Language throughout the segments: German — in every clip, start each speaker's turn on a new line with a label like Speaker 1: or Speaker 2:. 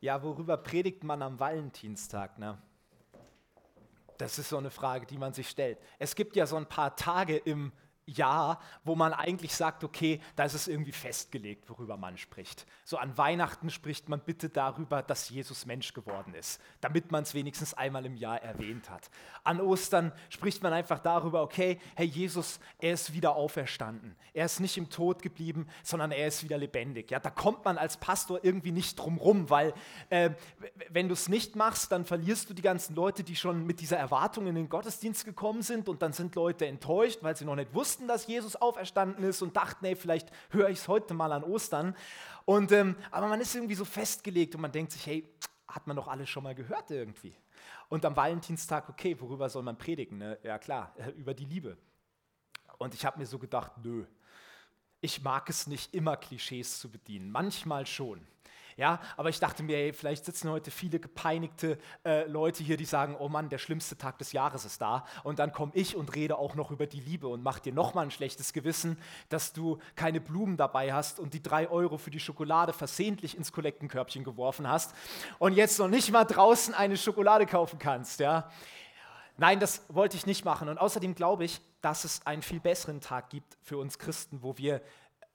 Speaker 1: Ja, worüber predigt man am Valentinstag? Ne? Das ist so eine Frage, die man sich stellt. Es gibt ja so ein paar Tage im Jahr, wo man eigentlich sagt, okay, da ist es irgendwie festgelegt, worüber man spricht. So an Weihnachten spricht man bitte darüber, dass Jesus Mensch geworden ist, damit man es wenigstens einmal im Jahr erwähnt hat. An Ostern spricht man einfach darüber, okay, Herr Jesus, er ist wieder auferstanden. Er ist nicht im Tod geblieben, sondern er ist wieder lebendig. Ja, da kommt man als Pastor irgendwie nicht drum rum, weil äh, wenn du es nicht machst, dann verlierst du die ganzen Leute, die schon mit dieser Erwartung in den Gottesdienst gekommen sind und dann sind Leute enttäuscht, weil sie noch nicht wussten, wussten, dass Jesus auferstanden ist und dachten, ey, vielleicht höre ich es heute mal an Ostern. Und, ähm, aber man ist irgendwie so festgelegt und man denkt sich, hey, hat man doch alles schon mal gehört irgendwie. Und am Valentinstag, okay, worüber soll man predigen? Ne? Ja klar, über die Liebe. Und ich habe mir so gedacht, nö, ich mag es nicht immer Klischees zu bedienen, manchmal schon. Ja, aber ich dachte mir, ey, vielleicht sitzen heute viele gepeinigte äh, Leute hier, die sagen, oh Mann, der schlimmste Tag des Jahres ist da. Und dann komme ich und rede auch noch über die Liebe und mache dir nochmal ein schlechtes Gewissen, dass du keine Blumen dabei hast und die drei Euro für die Schokolade versehentlich ins Kollektenkörbchen geworfen hast und jetzt noch nicht mal draußen eine Schokolade kaufen kannst. Ja. Nein, das wollte ich nicht machen. Und außerdem glaube ich, dass es einen viel besseren Tag gibt für uns Christen, wo wir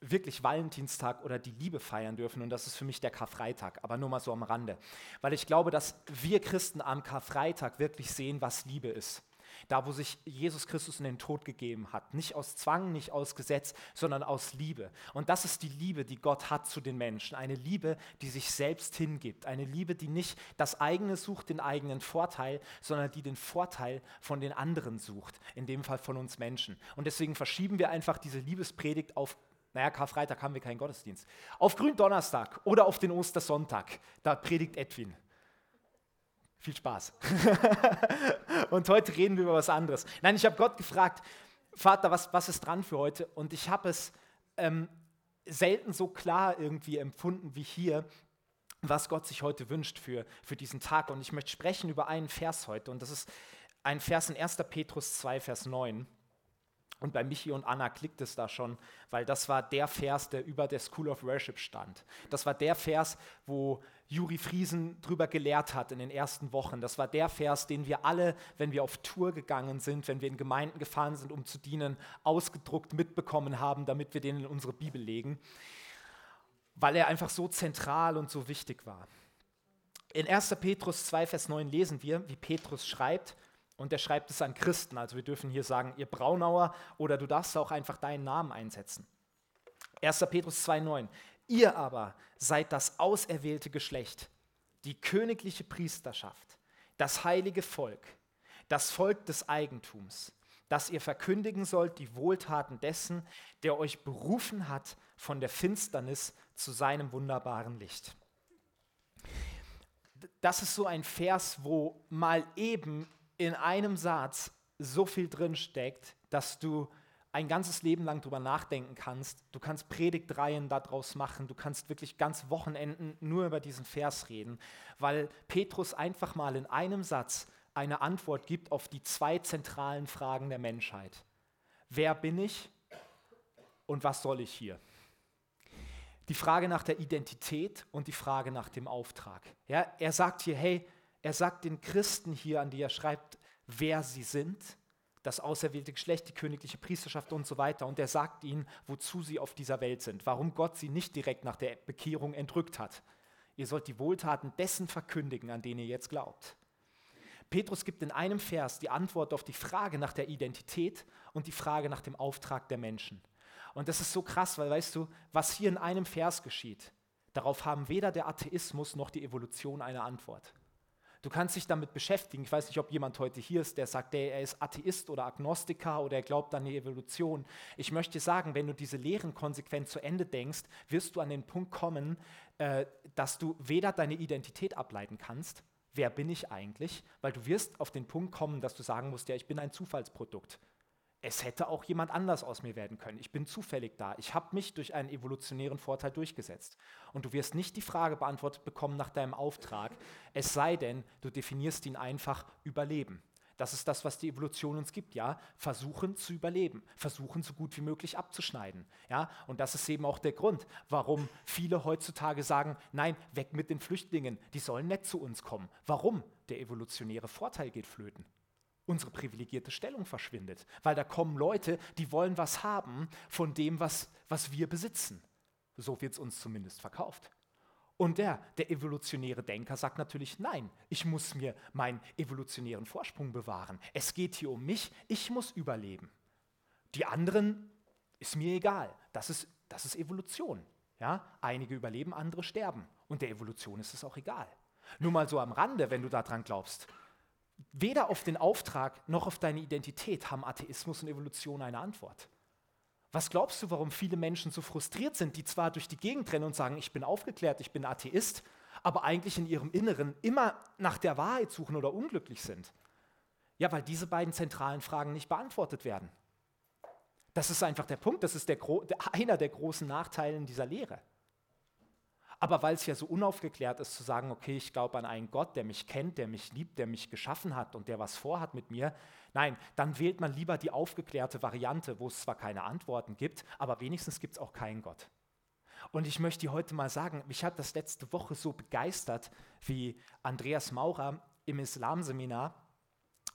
Speaker 1: wirklich Valentinstag oder die Liebe feiern dürfen und das ist für mich der Karfreitag, aber nur mal so am Rande. Weil ich glaube, dass wir Christen am Karfreitag wirklich sehen, was Liebe ist. Da, wo sich Jesus Christus in den Tod gegeben hat. Nicht aus Zwang, nicht aus Gesetz, sondern aus Liebe. Und das ist die Liebe, die Gott hat zu den Menschen. Eine Liebe, die sich selbst hingibt. Eine Liebe, die nicht das eigene sucht, den eigenen Vorteil, sondern die den Vorteil von den anderen sucht. In dem Fall von uns Menschen. Und deswegen verschieben wir einfach diese Liebespredigt auf naja, Karfreitag haben wir keinen Gottesdienst. Auf Gründonnerstag oder auf den Ostersonntag, da predigt Edwin. Viel Spaß. und heute reden wir über was anderes. Nein, ich habe Gott gefragt, Vater, was, was ist dran für heute? Und ich habe es ähm, selten so klar irgendwie empfunden wie hier, was Gott sich heute wünscht für, für diesen Tag. Und ich möchte sprechen über einen Vers heute. Und das ist ein Vers in 1. Petrus 2, Vers 9. Und bei Michi und Anna klickt es da schon, weil das war der Vers, der über der School of Worship stand. Das war der Vers, wo Juri Friesen drüber gelehrt hat in den ersten Wochen. Das war der Vers, den wir alle, wenn wir auf Tour gegangen sind, wenn wir in Gemeinden gefahren sind, um zu dienen, ausgedruckt mitbekommen haben, damit wir den in unsere Bibel legen, weil er einfach so zentral und so wichtig war. In 1. Petrus 2, Vers 9 lesen wir, wie Petrus schreibt, und er schreibt es an Christen. Also wir dürfen hier sagen, ihr Braunauer oder du darfst auch einfach deinen Namen einsetzen. 1. Petrus 2,9. Ihr aber seid das auserwählte Geschlecht, die königliche Priesterschaft, das heilige Volk, das Volk des Eigentums, dass ihr verkündigen sollt die Wohltaten dessen, der euch berufen hat von der Finsternis zu seinem wunderbaren Licht. Das ist so ein Vers, wo mal eben in einem Satz so viel drin steckt, dass du ein ganzes Leben lang drüber nachdenken kannst. Du kannst Predigtreihen daraus machen, du kannst wirklich ganz Wochenenden nur über diesen Vers reden, weil Petrus einfach mal in einem Satz eine Antwort gibt auf die zwei zentralen Fragen der Menschheit. Wer bin ich und was soll ich hier? Die Frage nach der Identität und die Frage nach dem Auftrag. Ja, er sagt hier, hey, er sagt den Christen hier, an die er schreibt, wer sie sind, das auserwählte Geschlecht, die königliche Priesterschaft und so weiter. Und er sagt ihnen, wozu sie auf dieser Welt sind, warum Gott sie nicht direkt nach der Bekehrung entrückt hat. Ihr sollt die Wohltaten dessen verkündigen, an den ihr jetzt glaubt. Petrus gibt in einem Vers die Antwort auf die Frage nach der Identität und die Frage nach dem Auftrag der Menschen. Und das ist so krass, weil weißt du, was hier in einem Vers geschieht, darauf haben weder der Atheismus noch die Evolution eine Antwort. Du kannst dich damit beschäftigen. Ich weiß nicht, ob jemand heute hier ist, der sagt, er ist Atheist oder Agnostiker oder er glaubt an die Evolution. Ich möchte sagen, wenn du diese Lehren konsequent zu Ende denkst, wirst du an den Punkt kommen, äh, dass du weder deine Identität ableiten kannst, wer bin ich eigentlich, weil du wirst auf den Punkt kommen, dass du sagen musst, ja, ich bin ein Zufallsprodukt es hätte auch jemand anders aus mir werden können. Ich bin zufällig da. Ich habe mich durch einen evolutionären Vorteil durchgesetzt. Und du wirst nicht die Frage beantwortet bekommen nach deinem Auftrag, es sei denn, du definierst ihn einfach Überleben. Das ist das, was die Evolution uns gibt, ja. Versuchen zu überleben, versuchen so gut wie möglich abzuschneiden, ja. Und das ist eben auch der Grund, warum viele heutzutage sagen, nein, weg mit den Flüchtlingen, die sollen nicht zu uns kommen. Warum? Der evolutionäre Vorteil geht flöten. Unsere privilegierte Stellung verschwindet, weil da kommen Leute, die wollen was haben von dem, was, was wir besitzen. So wird es uns zumindest verkauft. Und der, der evolutionäre Denker sagt natürlich, nein, ich muss mir meinen evolutionären Vorsprung bewahren. Es geht hier um mich, ich muss überleben. Die anderen ist mir egal. Das ist, das ist Evolution. Ja? Einige überleben, andere sterben. Und der Evolution ist es auch egal. Nur mal so am Rande, wenn du daran glaubst. Weder auf den Auftrag noch auf deine Identität haben Atheismus und Evolution eine Antwort. Was glaubst du, warum viele Menschen so frustriert sind, die zwar durch die Gegend rennen und sagen, ich bin aufgeklärt, ich bin Atheist, aber eigentlich in ihrem Inneren immer nach der Wahrheit suchen oder unglücklich sind? Ja, weil diese beiden zentralen Fragen nicht beantwortet werden. Das ist einfach der Punkt, das ist der, einer der großen Nachteile dieser Lehre. Aber weil es ja so unaufgeklärt ist zu sagen, okay, ich glaube an einen Gott, der mich kennt, der mich liebt, der mich geschaffen hat und der was vorhat mit mir, nein, dann wählt man lieber die aufgeklärte Variante, wo es zwar keine Antworten gibt, aber wenigstens gibt es auch keinen Gott. Und ich möchte dir heute mal sagen, mich hat das letzte Woche so begeistert, wie Andreas Maurer im Islamseminar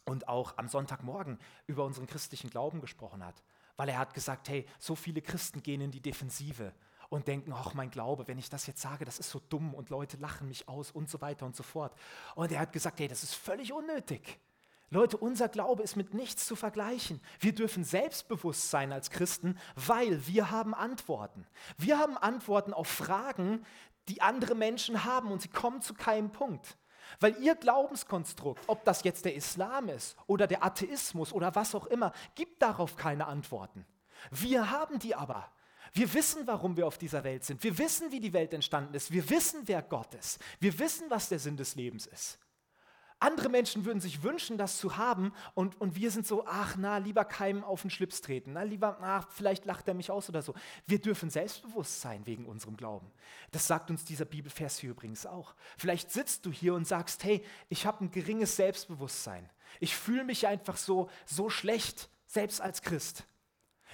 Speaker 1: und auch am Sonntagmorgen über unseren christlichen Glauben gesprochen hat. Weil er hat gesagt, hey, so viele Christen gehen in die Defensive und denken, ach mein Glaube, wenn ich das jetzt sage, das ist so dumm und Leute lachen mich aus und so weiter und so fort. Und er hat gesagt, hey, das ist völlig unnötig. Leute, unser Glaube ist mit nichts zu vergleichen. Wir dürfen selbstbewusst sein als Christen, weil wir haben Antworten. Wir haben Antworten auf Fragen, die andere Menschen haben und sie kommen zu keinem Punkt. Weil ihr Glaubenskonstrukt, ob das jetzt der Islam ist oder der Atheismus oder was auch immer, gibt darauf keine Antworten. Wir haben die aber. Wir wissen, warum wir auf dieser Welt sind. Wir wissen, wie die Welt entstanden ist. Wir wissen, wer Gott ist. Wir wissen, was der Sinn des Lebens ist. Andere Menschen würden sich wünschen, das zu haben und, und wir sind so, ach na, lieber keinem auf den Schlips treten, na, lieber, ach, vielleicht lacht er mich aus oder so. Wir dürfen selbstbewusst sein wegen unserem Glauben. Das sagt uns dieser Bibelvers hier übrigens auch. Vielleicht sitzt du hier und sagst, hey, ich habe ein geringes Selbstbewusstsein. Ich fühle mich einfach so, so schlecht, selbst als Christ.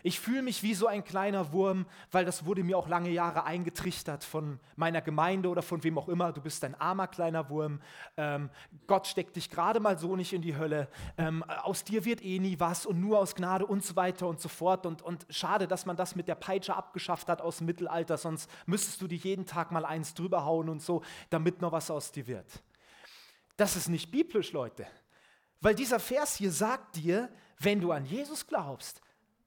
Speaker 1: Ich fühle mich wie so ein kleiner Wurm, weil das wurde mir auch lange Jahre eingetrichtert von meiner Gemeinde oder von wem auch immer. Du bist ein armer kleiner Wurm. Ähm, Gott steckt dich gerade mal so nicht in die Hölle. Ähm, aus dir wird eh nie was und nur aus Gnade und so weiter und so fort. Und, und schade, dass man das mit der Peitsche abgeschafft hat aus dem Mittelalter, sonst müsstest du dir jeden Tag mal eins drüber hauen und so, damit noch was aus dir wird. Das ist nicht biblisch, Leute. Weil dieser Vers hier sagt dir, wenn du an Jesus glaubst,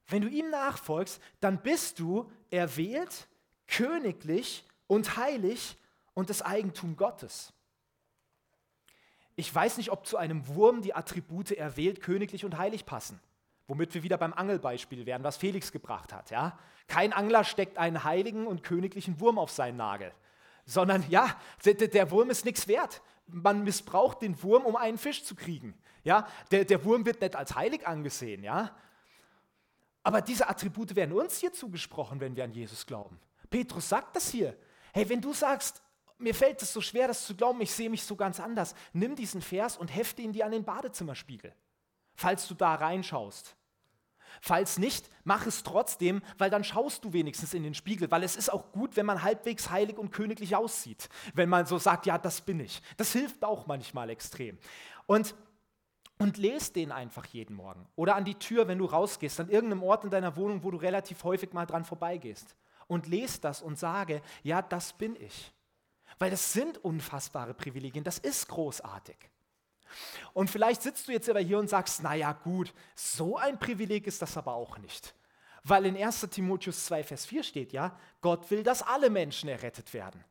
Speaker 1: wenn du ihm nachfolgst, dann bist du erwählt, königlich und heilig und das Eigentum Gottes. Ich weiß nicht, ob zu einem Wurm die Attribute erwählt, königlich und heilig passen. Womit wir wieder beim Angelbeispiel wären, was Felix gebracht hat. Ja? Kein Angler steckt einen heiligen und königlichen Wurm auf seinen Nagel, sondern ja, der, Wurm ist nichts wert. Man missbraucht den Wurm, um einen Fisch zu kriegen. Ja? Der, der Wurm wird nicht als heilig angesehen, ja? Aber diese Attribute werden uns hier zugesprochen, wenn wir an Jesus glauben. Petrus sagt das hier. Hey, wenn du sagst, mir fällt es so schwer, das zu glauben, ich sehe mich so ganz anders, nimm diesen Vers und hefte ihn dir an den Badezimmerspiegel, falls du da reinschaust. Falls nicht, mach es trotzdem, weil dann schaust du wenigstens in den Spiegel, weil es ist auch gut, wenn man halbwegs heilig und königlich aussieht. Wenn man so sagt, ja, das bin ich. Das hilft auch manchmal extrem. Und und lest den einfach jeden Morgen. Oder an die Tür, wenn du rausgehst, an irgendeinem Ort in deiner Wohnung, wo du relativ häufig mal dran vorbeigehst. Und lest das und sage, ja, das bin ich. Weil das sind unfassbare Privilegien, das ist großartig. Und vielleicht sitzt du jetzt aber hier und sagst, naja gut, so ein Privileg ist das aber auch nicht. Weil in 1 Timotheus 2, Vers 4 steht ja, Gott will, dass alle Menschen errettet werden.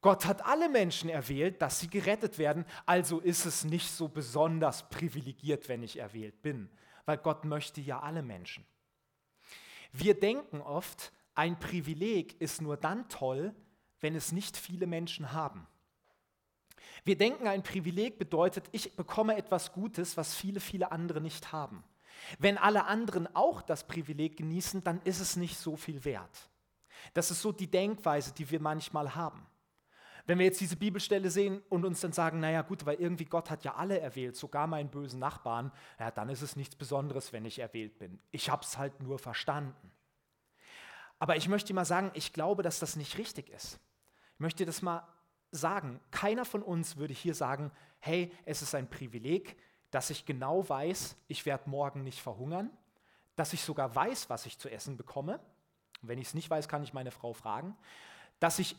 Speaker 1: Gott hat alle Menschen erwählt, dass sie gerettet werden, also ist es nicht so besonders privilegiert, wenn ich erwählt bin, weil Gott möchte ja alle Menschen. Wir denken oft, ein Privileg ist nur dann toll, wenn es nicht viele Menschen haben. Wir denken, ein Privileg bedeutet, ich bekomme etwas Gutes, was viele, viele andere nicht haben. Wenn alle anderen auch das Privileg genießen, dann ist es nicht so viel wert. Das ist so die Denkweise, die wir manchmal haben. Wenn wir jetzt diese Bibelstelle sehen und uns dann sagen, naja gut, weil irgendwie Gott hat ja alle erwählt, sogar meinen bösen Nachbarn, ja, dann ist es nichts Besonderes, wenn ich erwählt bin. Ich habe es halt nur verstanden. Aber ich möchte mal sagen, ich glaube, dass das nicht richtig ist. Ich möchte das mal sagen. Keiner von uns würde hier sagen, hey, es ist ein Privileg, dass ich genau weiß, ich werde morgen nicht verhungern, dass ich sogar weiß, was ich zu essen bekomme. wenn ich es nicht weiß, kann ich meine Frau fragen. Dass ich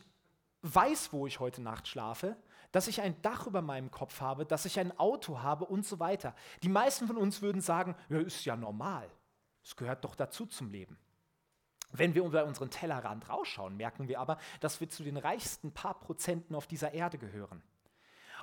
Speaker 1: weiß, wo ich heute Nacht schlafe, dass ich ein Dach über meinem Kopf habe, dass ich ein Auto habe und so weiter. Die meisten von uns würden sagen, ja, ist ja normal. Es gehört doch dazu zum Leben. Wenn wir über unseren Tellerrand rausschauen, merken wir aber, dass wir zu den reichsten paar Prozenten auf dieser Erde gehören.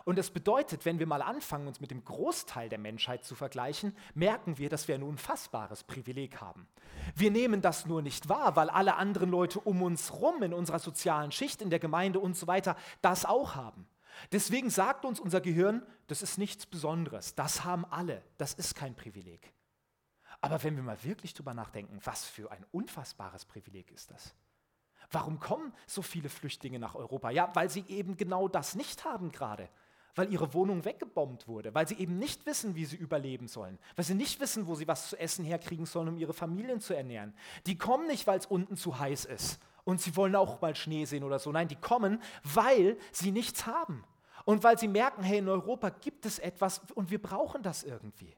Speaker 1: Und das bedeutet, wenn wir mal anfangen, uns mit dem Großteil der Menschheit zu vergleichen, merken wir, dass wir ein unfassbares Privileg haben. Wir nehmen das nur nicht wahr, weil alle anderen Leute um uns rum in unserer sozialen Schicht, in der Gemeinde und so weiter das auch haben. Deswegen sagt uns unser Gehirn, das ist nichts Besonderes, das haben alle, das ist kein Privileg. Aber wenn wir mal wirklich drüber nachdenken, was für ein unfassbares Privileg ist das? Warum kommen so viele Flüchtlinge nach Europa? Ja, weil sie eben genau das nicht haben gerade. Weil ihre Wohnung weggebombt wurde, weil sie eben nicht wissen, wie sie überleben sollen, weil sie nicht wissen, wo sie was zu essen herkriegen sollen, um ihre Familien zu ernähren. Die kommen nicht, weil es unten zu heiß ist und sie wollen auch mal Schnee sehen oder so. Nein, die kommen, weil sie nichts haben. Und weil sie merken, hey, in Europa gibt es etwas und wir brauchen das irgendwie.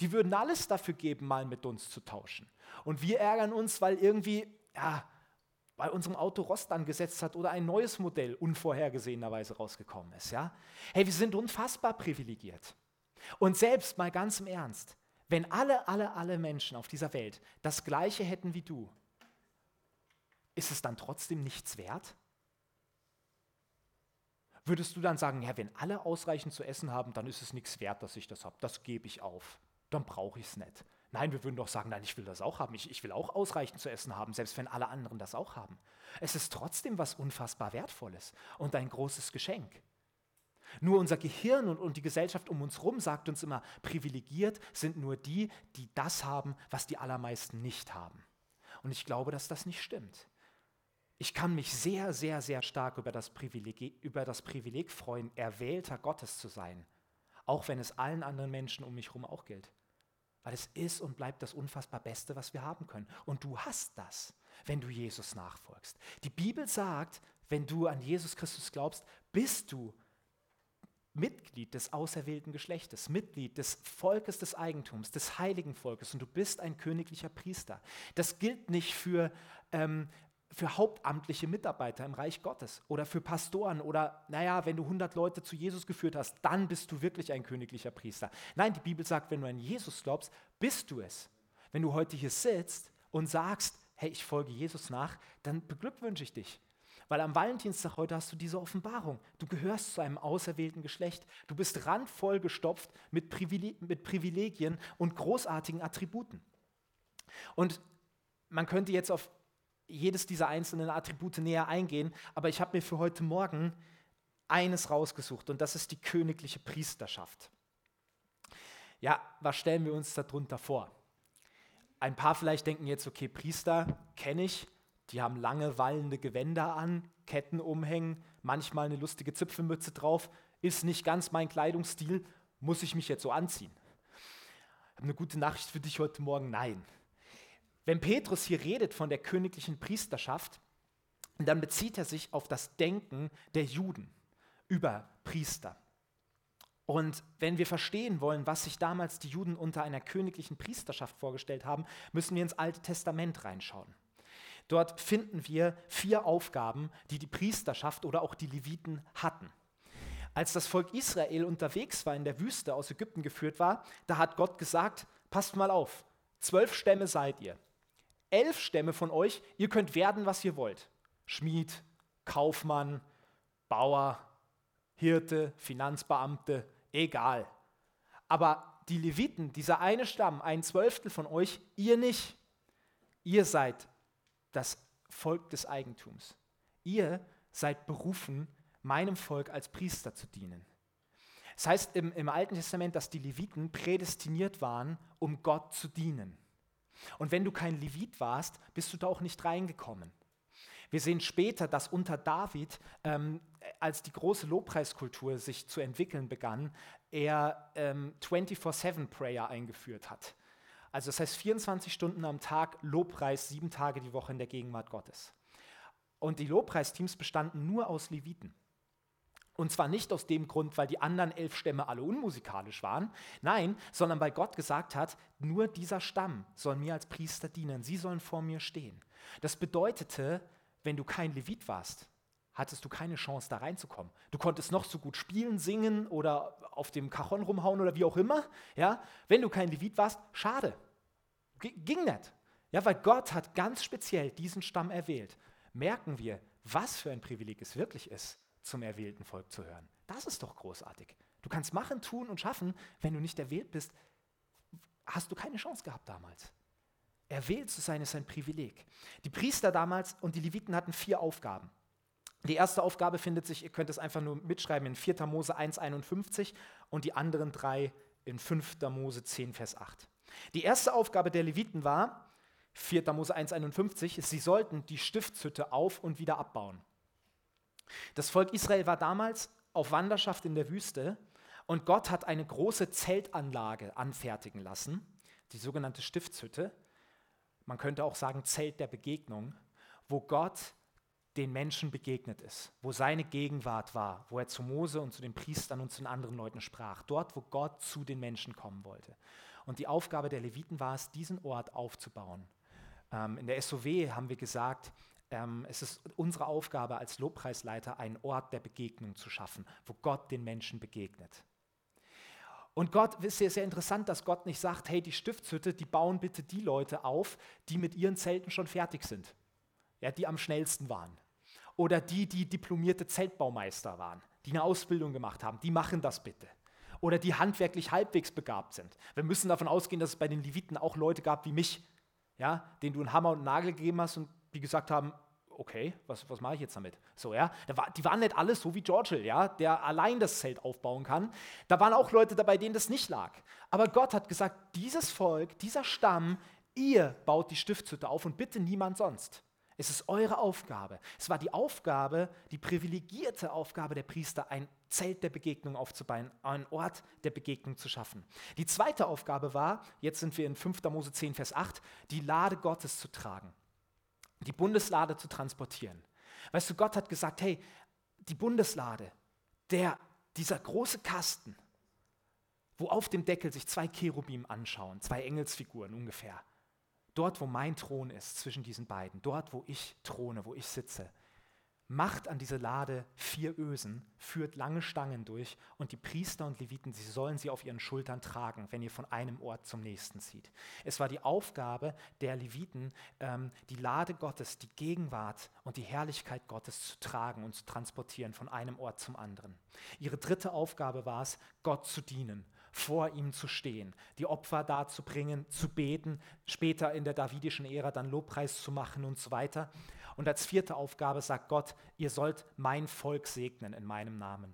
Speaker 1: Die würden alles dafür geben, mal mit uns zu tauschen. Und wir ärgern uns, weil irgendwie, ja, bei unserem Auto Rost angesetzt hat oder ein neues Modell unvorhergesehenerweise rausgekommen ist. Ja? Hey, wir sind unfassbar privilegiert. Und selbst mal ganz im Ernst, wenn alle, alle, alle Menschen auf dieser Welt das Gleiche hätten wie du, ist es dann trotzdem nichts wert? Würdest du dann sagen, ja, wenn alle ausreichend zu essen haben, dann ist es nichts wert, dass ich das habe, das gebe ich auf dann brauche ich es nicht. Nein, wir würden doch sagen, nein, ich will das auch haben. Ich, ich will auch ausreichend zu essen haben, selbst wenn alle anderen das auch haben. Es ist trotzdem was unfassbar Wertvolles und ein großes Geschenk. Nur unser Gehirn und, und die Gesellschaft um uns herum sagt uns immer, privilegiert sind nur die, die das haben, was die allermeisten nicht haben. Und ich glaube, dass das nicht stimmt. Ich kann mich sehr, sehr, sehr stark über das Privileg, über das Privileg freuen, erwählter Gottes zu sein, auch wenn es allen anderen Menschen um mich herum auch gilt. Weil es ist und bleibt das unfassbar Beste, was wir haben können. Und du hast das, wenn du Jesus nachfolgst. Die Bibel sagt, wenn du an Jesus Christus glaubst, bist du Mitglied des auserwählten Geschlechtes, Mitglied des Volkes des Eigentums, des heiligen Volkes und du bist ein königlicher Priester. Das gilt nicht für ähm, für hauptamtliche Mitarbeiter im Reich Gottes oder für Pastoren oder, naja, wenn du 100 Leute zu Jesus geführt hast, dann bist du wirklich ein königlicher Priester. Nein, die Bibel sagt, wenn du an Jesus glaubst, bist du es. Wenn du heute hier sitzt und sagst, hey, ich folge Jesus nach, dann beglückwünsche ich dich. Weil am Valentinstag heute hast du diese Offenbarung. Du gehörst zu einem auserwählten Geschlecht. Du bist randvoll gestopft mit, Privileg mit Privilegien und großartigen Attributen. Und man könnte jetzt auf jedes dieser einzelnen Attribute näher eingehen, aber ich habe mir für heute Morgen eines rausgesucht und das ist die königliche Priesterschaft. Ja, was stellen wir uns darunter vor? Ein paar vielleicht denken jetzt, okay, Priester kenne ich, die haben lange wallende Gewänder an, Ketten umhängen, manchmal eine lustige Zipfelmütze drauf, ist nicht ganz mein Kleidungsstil, muss ich mich jetzt so anziehen? Eine gute Nachricht für dich heute Morgen, nein. Wenn Petrus hier redet von der königlichen Priesterschaft, dann bezieht er sich auf das Denken der Juden über Priester. Und wenn wir verstehen wollen, was sich damals die Juden unter einer königlichen Priesterschaft vorgestellt haben, müssen wir ins Alte Testament reinschauen. Dort finden wir vier Aufgaben, die die Priesterschaft oder auch die Leviten hatten. Als das Volk Israel unterwegs war in der Wüste aus Ägypten geführt war, da hat Gott gesagt, passt mal auf, zwölf Stämme seid ihr elf Stämme von euch, ihr könnt werden, was ihr wollt. Schmied, Kaufmann, Bauer, Hirte, Finanzbeamte, egal. Aber die Leviten, dieser eine Stamm, ein Zwölftel von euch, ihr nicht. Ihr seid das Volk des Eigentums. Ihr seid berufen, meinem Volk als Priester zu dienen. Das heißt im, im Alten Testament, dass die Leviten prädestiniert waren, um Gott zu dienen. Und wenn du kein Levit warst, bist du da auch nicht reingekommen. Wir sehen später, dass unter David, ähm, als die große Lobpreiskultur sich zu entwickeln begann, er ähm, 24-7-Prayer eingeführt hat. Also das heißt 24 Stunden am Tag Lobpreis, sieben Tage die Woche in der Gegenwart Gottes. Und die Lobpreisteams bestanden nur aus Leviten. Und zwar nicht aus dem Grund, weil die anderen elf Stämme alle unmusikalisch waren, nein, sondern weil Gott gesagt hat, nur dieser Stamm soll mir als Priester dienen, sie sollen vor mir stehen. Das bedeutete, wenn du kein Levit warst, hattest du keine Chance, da reinzukommen. Du konntest noch so gut spielen, singen oder auf dem Cajon rumhauen oder wie auch immer. Ja? Wenn du kein Levit warst, schade. G ging nicht. Ja, weil Gott hat ganz speziell diesen Stamm erwählt. Merken wir, was für ein Privileg es wirklich ist, zum erwählten Volk zu hören. Das ist doch großartig. Du kannst machen, tun und schaffen. Wenn du nicht erwählt bist, hast du keine Chance gehabt damals. Erwählt zu sein ist ein Privileg. Die Priester damals und die Leviten hatten vier Aufgaben. Die erste Aufgabe findet sich, ihr könnt es einfach nur mitschreiben, in 4. Mose 1,51 und die anderen drei in 5. Mose 10, Vers 8. Die erste Aufgabe der Leviten war, 4. Mose 1,51, sie sollten die Stiftshütte auf und wieder abbauen. Das Volk Israel war damals auf Wanderschaft in der Wüste und Gott hat eine große Zeltanlage anfertigen lassen, die sogenannte Stiftshütte. Man könnte auch sagen Zelt der Begegnung, wo Gott den Menschen begegnet ist, wo seine Gegenwart war, wo er zu Mose und zu den Priestern und zu den anderen Leuten sprach, dort, wo Gott zu den Menschen kommen wollte. Und die Aufgabe der Leviten war es, diesen Ort aufzubauen. Ähm, in der SOW haben wir gesagt, ähm, es ist unsere Aufgabe als Lobpreisleiter, einen Ort der Begegnung zu schaffen, wo Gott den Menschen begegnet. Und Gott, ist ja sehr interessant, dass Gott nicht sagt, hey, die Stiftshütte, die bauen bitte die Leute auf, die mit ihren Zelten schon fertig sind, ja, die am schnellsten waren. Oder die, die diplomierte Zeltbaumeister waren, die eine Ausbildung gemacht haben, die machen das bitte. Oder die handwerklich halbwegs begabt sind. Wir müssen davon ausgehen, dass es bei den Leviten auch Leute gab wie mich, ja, denen du einen Hammer und einen Nagel gegeben hast und die gesagt haben, okay, was, was mache ich jetzt damit? So, ja, war, die waren nicht alles so wie George, ja, der allein das Zelt aufbauen kann. Da waren auch Leute dabei, denen das nicht lag. Aber Gott hat gesagt, dieses Volk, dieser Stamm, ihr baut die Stiftshütte auf und bitte niemand sonst. Es ist eure Aufgabe. Es war die Aufgabe, die privilegierte Aufgabe der Priester, ein Zelt der Begegnung aufzubauen, einen Ort der Begegnung zu schaffen. Die zweite Aufgabe war, jetzt sind wir in 5. Mose 10, Vers 8, die Lade Gottes zu tragen die Bundeslade zu transportieren. Weißt du, Gott hat gesagt, hey, die Bundeslade, der, dieser große Kasten, wo auf dem Deckel sich zwei Cherubim anschauen, zwei Engelsfiguren ungefähr. Dort, wo mein Thron ist, zwischen diesen beiden, dort, wo ich throne, wo ich sitze, macht an diese Lade vier Ösen, führt lange Stangen durch und die Priester und Leviten, sie sollen sie auf ihren Schultern tragen, wenn ihr von einem Ort zum nächsten zieht. Es war die Aufgabe der Leviten, ähm, die Lade Gottes, die Gegenwart und die Herrlichkeit Gottes zu tragen und zu transportieren von einem Ort zum anderen. Ihre dritte Aufgabe war es, Gott zu dienen vor ihm zu stehen, die Opfer darzubringen, zu beten, später in der davidischen Ära dann Lobpreis zu machen und so weiter. Und als vierte Aufgabe sagt Gott, ihr sollt mein Volk segnen in meinem Namen.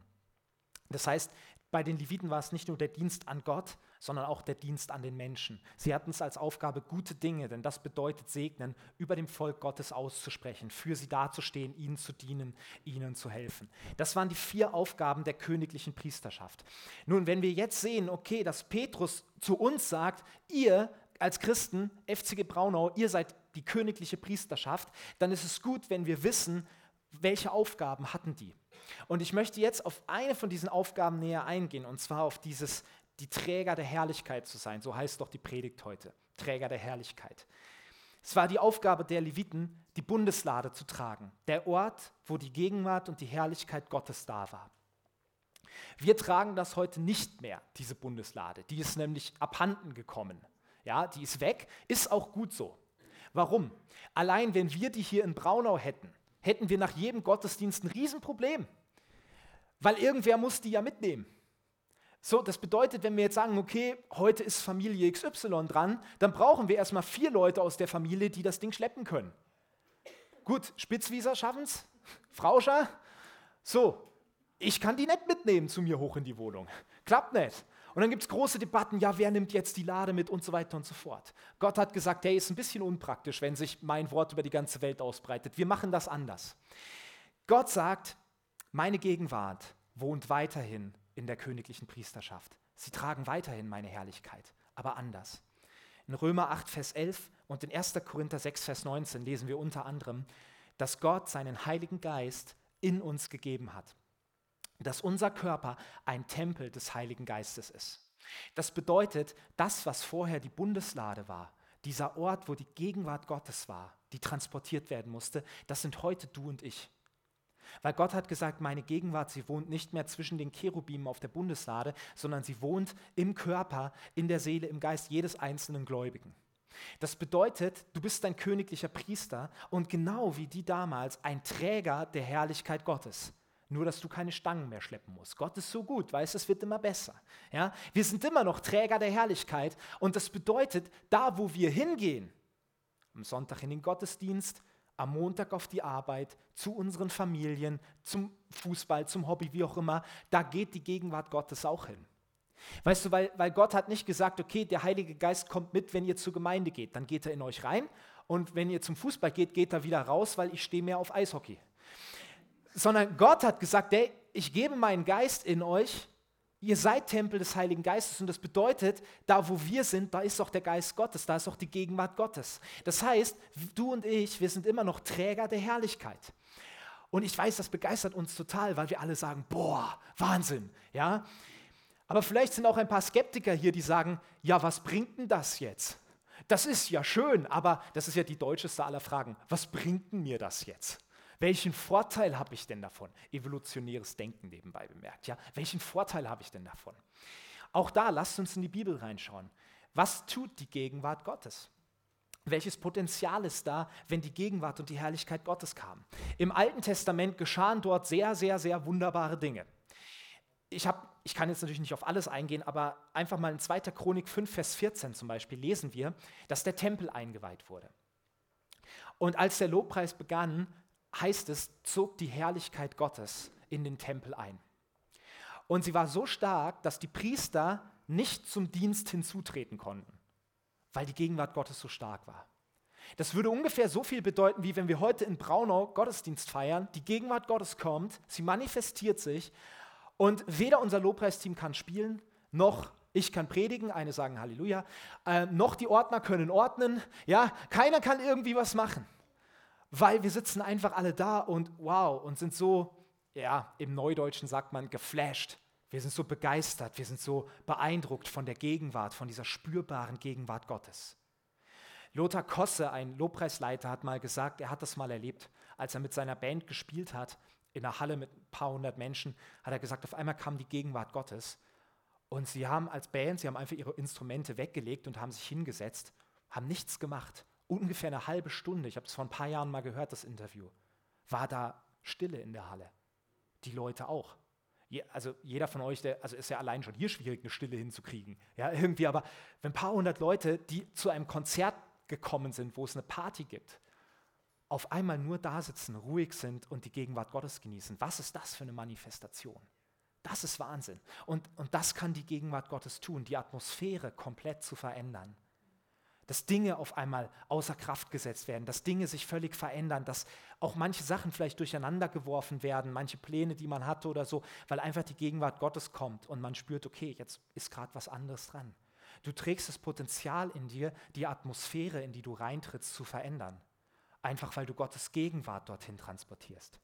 Speaker 1: Das heißt, bei den Leviten war es nicht nur der Dienst an Gott, sondern auch der Dienst an den Menschen. Sie hatten es als Aufgabe, gute Dinge, denn das bedeutet segnen, über dem Volk Gottes auszusprechen, für sie dazustehen, ihnen zu dienen, ihnen zu helfen. Das waren die vier Aufgaben der königlichen Priesterschaft. Nun, wenn wir jetzt sehen, okay, dass Petrus zu uns sagt, ihr als Christen, FCG Braunau, ihr seid die königliche Priesterschaft, dann ist es gut, wenn wir wissen, welche Aufgaben hatten die. Und ich möchte jetzt auf eine von diesen Aufgaben näher eingehen, und zwar auf dieses, die Träger der Herrlichkeit zu sein. So heißt doch die Predigt heute, Träger der Herrlichkeit. Es war die Aufgabe der Leviten, die Bundeslade zu tragen, der Ort, wo die Gegenwart und die Herrlichkeit Gottes da war. Wir tragen das heute nicht mehr, diese Bundeslade. Die ist nämlich abhanden gekommen. Ja, die ist weg, ist auch gut so. Warum? Allein wenn wir die hier in Braunau hätten, hätten wir nach jedem Gottesdienst ein Riesenproblem. Weil irgendwer muss die ja mitnehmen. So, das bedeutet, wenn wir jetzt sagen, okay, heute ist Familie XY dran, dann brauchen wir erstmal vier Leute aus der Familie, die das Ding schleppen können. Gut, Spitzwieser schaffen es, Frauscher. So, ich kann die nicht mitnehmen zu mir hoch in die Wohnung. Klappt nicht. Und dann gibt es große Debatten, ja, wer nimmt jetzt die Lade mit und so weiter und so fort. Gott hat gesagt, hey, ist ein bisschen unpraktisch, wenn sich mein Wort über die ganze Welt ausbreitet. Wir machen das anders. Gott sagt, meine Gegenwart wohnt weiterhin in der königlichen Priesterschaft. Sie tragen weiterhin meine Herrlichkeit, aber anders. In Römer 8, Vers 11 und in 1. Korinther 6, Vers 19 lesen wir unter anderem, dass Gott seinen Heiligen Geist in uns gegeben hat. Dass unser Körper ein Tempel des Heiligen Geistes ist. Das bedeutet, das, was vorher die Bundeslade war, dieser Ort, wo die Gegenwart Gottes war, die transportiert werden musste, das sind heute du und ich. Weil Gott hat gesagt, meine Gegenwart, sie wohnt nicht mehr zwischen den Cherubimen auf der Bundeslade, sondern sie wohnt im Körper, in der Seele, im Geist jedes einzelnen Gläubigen. Das bedeutet, du bist ein königlicher Priester und genau wie die damals ein Träger der Herrlichkeit Gottes. Nur, dass du keine Stangen mehr schleppen musst. Gott ist so gut, weißt es wird immer besser. Ja? Wir sind immer noch Träger der Herrlichkeit und das bedeutet, da wo wir hingehen, am Sonntag in den Gottesdienst, am Montag auf die Arbeit, zu unseren Familien, zum Fußball, zum Hobby, wie auch immer, da geht die Gegenwart Gottes auch hin. Weißt du, weil, weil Gott hat nicht gesagt, okay, der Heilige Geist kommt mit, wenn ihr zur Gemeinde geht, dann geht er in euch rein und wenn ihr zum Fußball geht, geht er wieder raus, weil ich stehe mehr auf Eishockey. Sondern Gott hat gesagt, ey, ich gebe meinen Geist in euch, ihr seid Tempel des Heiligen Geistes und das bedeutet, da wo wir sind, da ist auch der Geist Gottes, da ist auch die Gegenwart Gottes. Das heißt, du und ich, wir sind immer noch Träger der Herrlichkeit. Und ich weiß, das begeistert uns total, weil wir alle sagen, boah, Wahnsinn, ja. Aber vielleicht sind auch ein paar Skeptiker hier, die sagen, ja, was bringt denn das jetzt? Das ist ja schön, aber das ist ja die deutscheste aller Fragen. Was bringt denn mir das jetzt? Welchen Vorteil habe ich denn davon? Evolutionäres Denken nebenbei bemerkt. Ja? Welchen Vorteil habe ich denn davon? Auch da, lasst uns in die Bibel reinschauen. Was tut die Gegenwart Gottes? Welches Potenzial ist da, wenn die Gegenwart und die Herrlichkeit Gottes kamen? Im Alten Testament geschahen dort sehr, sehr, sehr wunderbare Dinge. Ich, hab, ich kann jetzt natürlich nicht auf alles eingehen, aber einfach mal in 2. Chronik 5, Vers 14 zum Beispiel lesen wir, dass der Tempel eingeweiht wurde. Und als der Lobpreis begann, heißt es, zog die Herrlichkeit Gottes in den Tempel ein. Und sie war so stark, dass die Priester nicht zum Dienst hinzutreten konnten, weil die Gegenwart Gottes so stark war. Das würde ungefähr so viel bedeuten, wie wenn wir heute in Braunau Gottesdienst feiern, die Gegenwart Gottes kommt, sie manifestiert sich und weder unser Lobpreisteam kann spielen, noch ich kann predigen, eine sagen Halleluja, äh, noch die Ordner können ordnen, ja, keiner kann irgendwie was machen weil wir sitzen einfach alle da und wow und sind so, ja, im Neudeutschen sagt man geflasht. Wir sind so begeistert, wir sind so beeindruckt von der Gegenwart, von dieser spürbaren Gegenwart Gottes. Lothar Kosse, ein Lobpreisleiter, hat mal gesagt, er hat das mal erlebt, als er mit seiner Band gespielt hat, in einer Halle mit ein paar hundert Menschen, hat er gesagt, auf einmal kam die Gegenwart Gottes. Und sie haben als Band, sie haben einfach ihre Instrumente weggelegt und haben sich hingesetzt, haben nichts gemacht ungefähr eine halbe Stunde, ich habe es vor ein paar Jahren mal gehört, das Interview, war da Stille in der Halle. Die Leute auch. Je, also jeder von euch, der, also ist ja allein schon hier schwierig, eine Stille hinzukriegen. Ja, irgendwie, aber wenn ein paar hundert Leute, die zu einem Konzert gekommen sind, wo es eine Party gibt, auf einmal nur da sitzen, ruhig sind und die Gegenwart Gottes genießen, was ist das für eine Manifestation? Das ist Wahnsinn. Und, und das kann die Gegenwart Gottes tun, die Atmosphäre komplett zu verändern dass Dinge auf einmal außer Kraft gesetzt werden, dass Dinge sich völlig verändern, dass auch manche Sachen vielleicht durcheinander geworfen werden, manche Pläne, die man hatte oder so, weil einfach die Gegenwart Gottes kommt und man spürt, okay, jetzt ist gerade was anderes dran. Du trägst das Potenzial in dir, die Atmosphäre, in die du reintrittst, zu verändern. Einfach weil du Gottes Gegenwart dorthin transportierst.